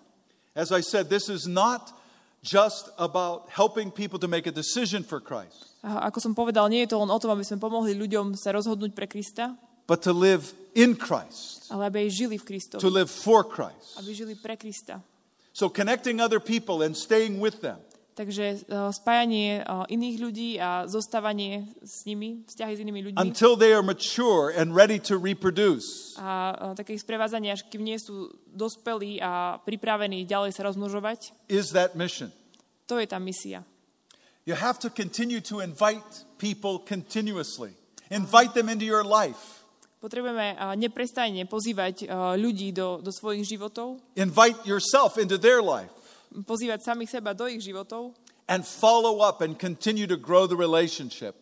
As I said, this is not just about helping people to make a decision for Christ, A ako som povedal, nie je to len o tom, aby sme pomohli ľuďom sa rozhodnúť pre Krista, but to live in Christ, ale aby žili v Kristovi. to live for Christ. Aby žili pre Krista. So connecting other people and staying with them Takže uh, spájanie uh, iných ľudí a zostávanie s nimi, vzťahy s inými ľuďmi until they are mature and ready to reproduce a uh, také ich sprevádzanie, až kým nie sú dospelí a pripravení ďalej sa rozmnožovať, is that mission. to je tá misia. You have to continue to invite people continuously. Invite them into your life. Potrebujeme neprestajne pozývať ľudí do, do svojich životov, Invite yourself into their life pozývať samých seba do ich životov and follow up and continue to grow the relationship.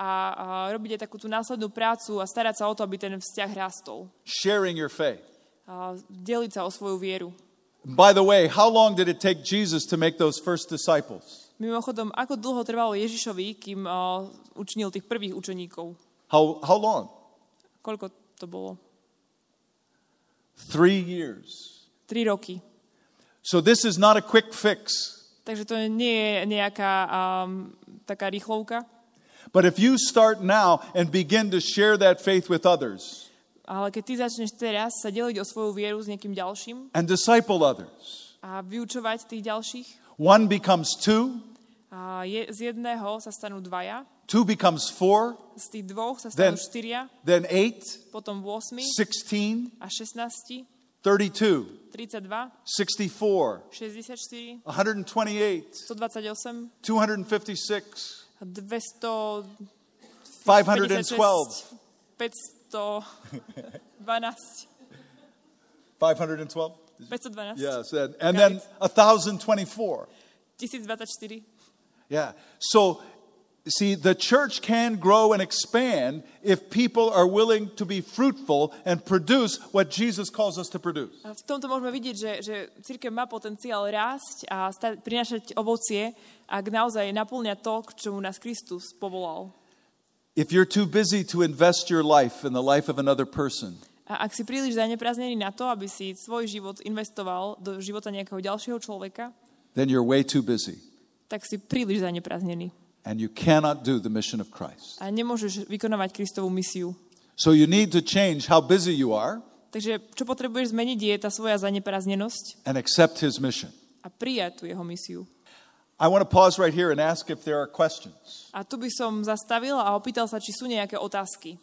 a, a robiť takú tú následnú prácu a starať sa o to, aby ten vzťah rastol. Sharing your faith. A deliť sa o svoju vieru. By the way, how long did it take Jesus to make those first disciples? Mimochodom, ako dlho trvalo Ježišovi, kým uh, učinil tých prvých učeníkov? How, how long? Koľko to bolo? Three years. Tri roky. So this is not a quick fix. Takže to nie je nejaká um, taká rýchlovka. But if you start now and begin to share that faith with others Ale keď ty začneš teraz sa deliť o svoju vieru s niekým ďalším and disciple others, a vyučovať tých ďalších, one becomes two, a je, z jedného sa stanú dvaja, two becomes four, z tých dvoch sa stanú Then- štyria, then eight, potom 8 16, a 16, 32, 32, 64, 64, 128, 128, 256, 200, 512, 512, 512? 512, Yes, and, and then 1024. 1024. Yeah. So See, the church can grow and expand if people are willing to be fruitful and produce what Jesus calls us to produce. V tomto môžeme vidieť, že, že církev má potenciál rásť a sta- prinášať ovocie, ak naozaj naplňa to, k čomu nás Kristus povolal. If you're too busy to invest your life in the life of another person, A ak si príliš zaneprázdnený na to, aby si svoj život investoval do života nejakého ďalšieho človeka, then you're way too busy. tak si príliš zaneprázdnený. And you cannot do the mission of Christ. A nemôžeš vykonávať Kristovú misiu. So you need to change how busy you are Takže čo potrebuješ zmeniť je tá svoja zaneprázdnenosť and accept his mission. a prijať tú jeho misiu. I want to pause right here and ask if there are questions. A tu by som zastavil a opýtal sa, či sú nejaké otázky.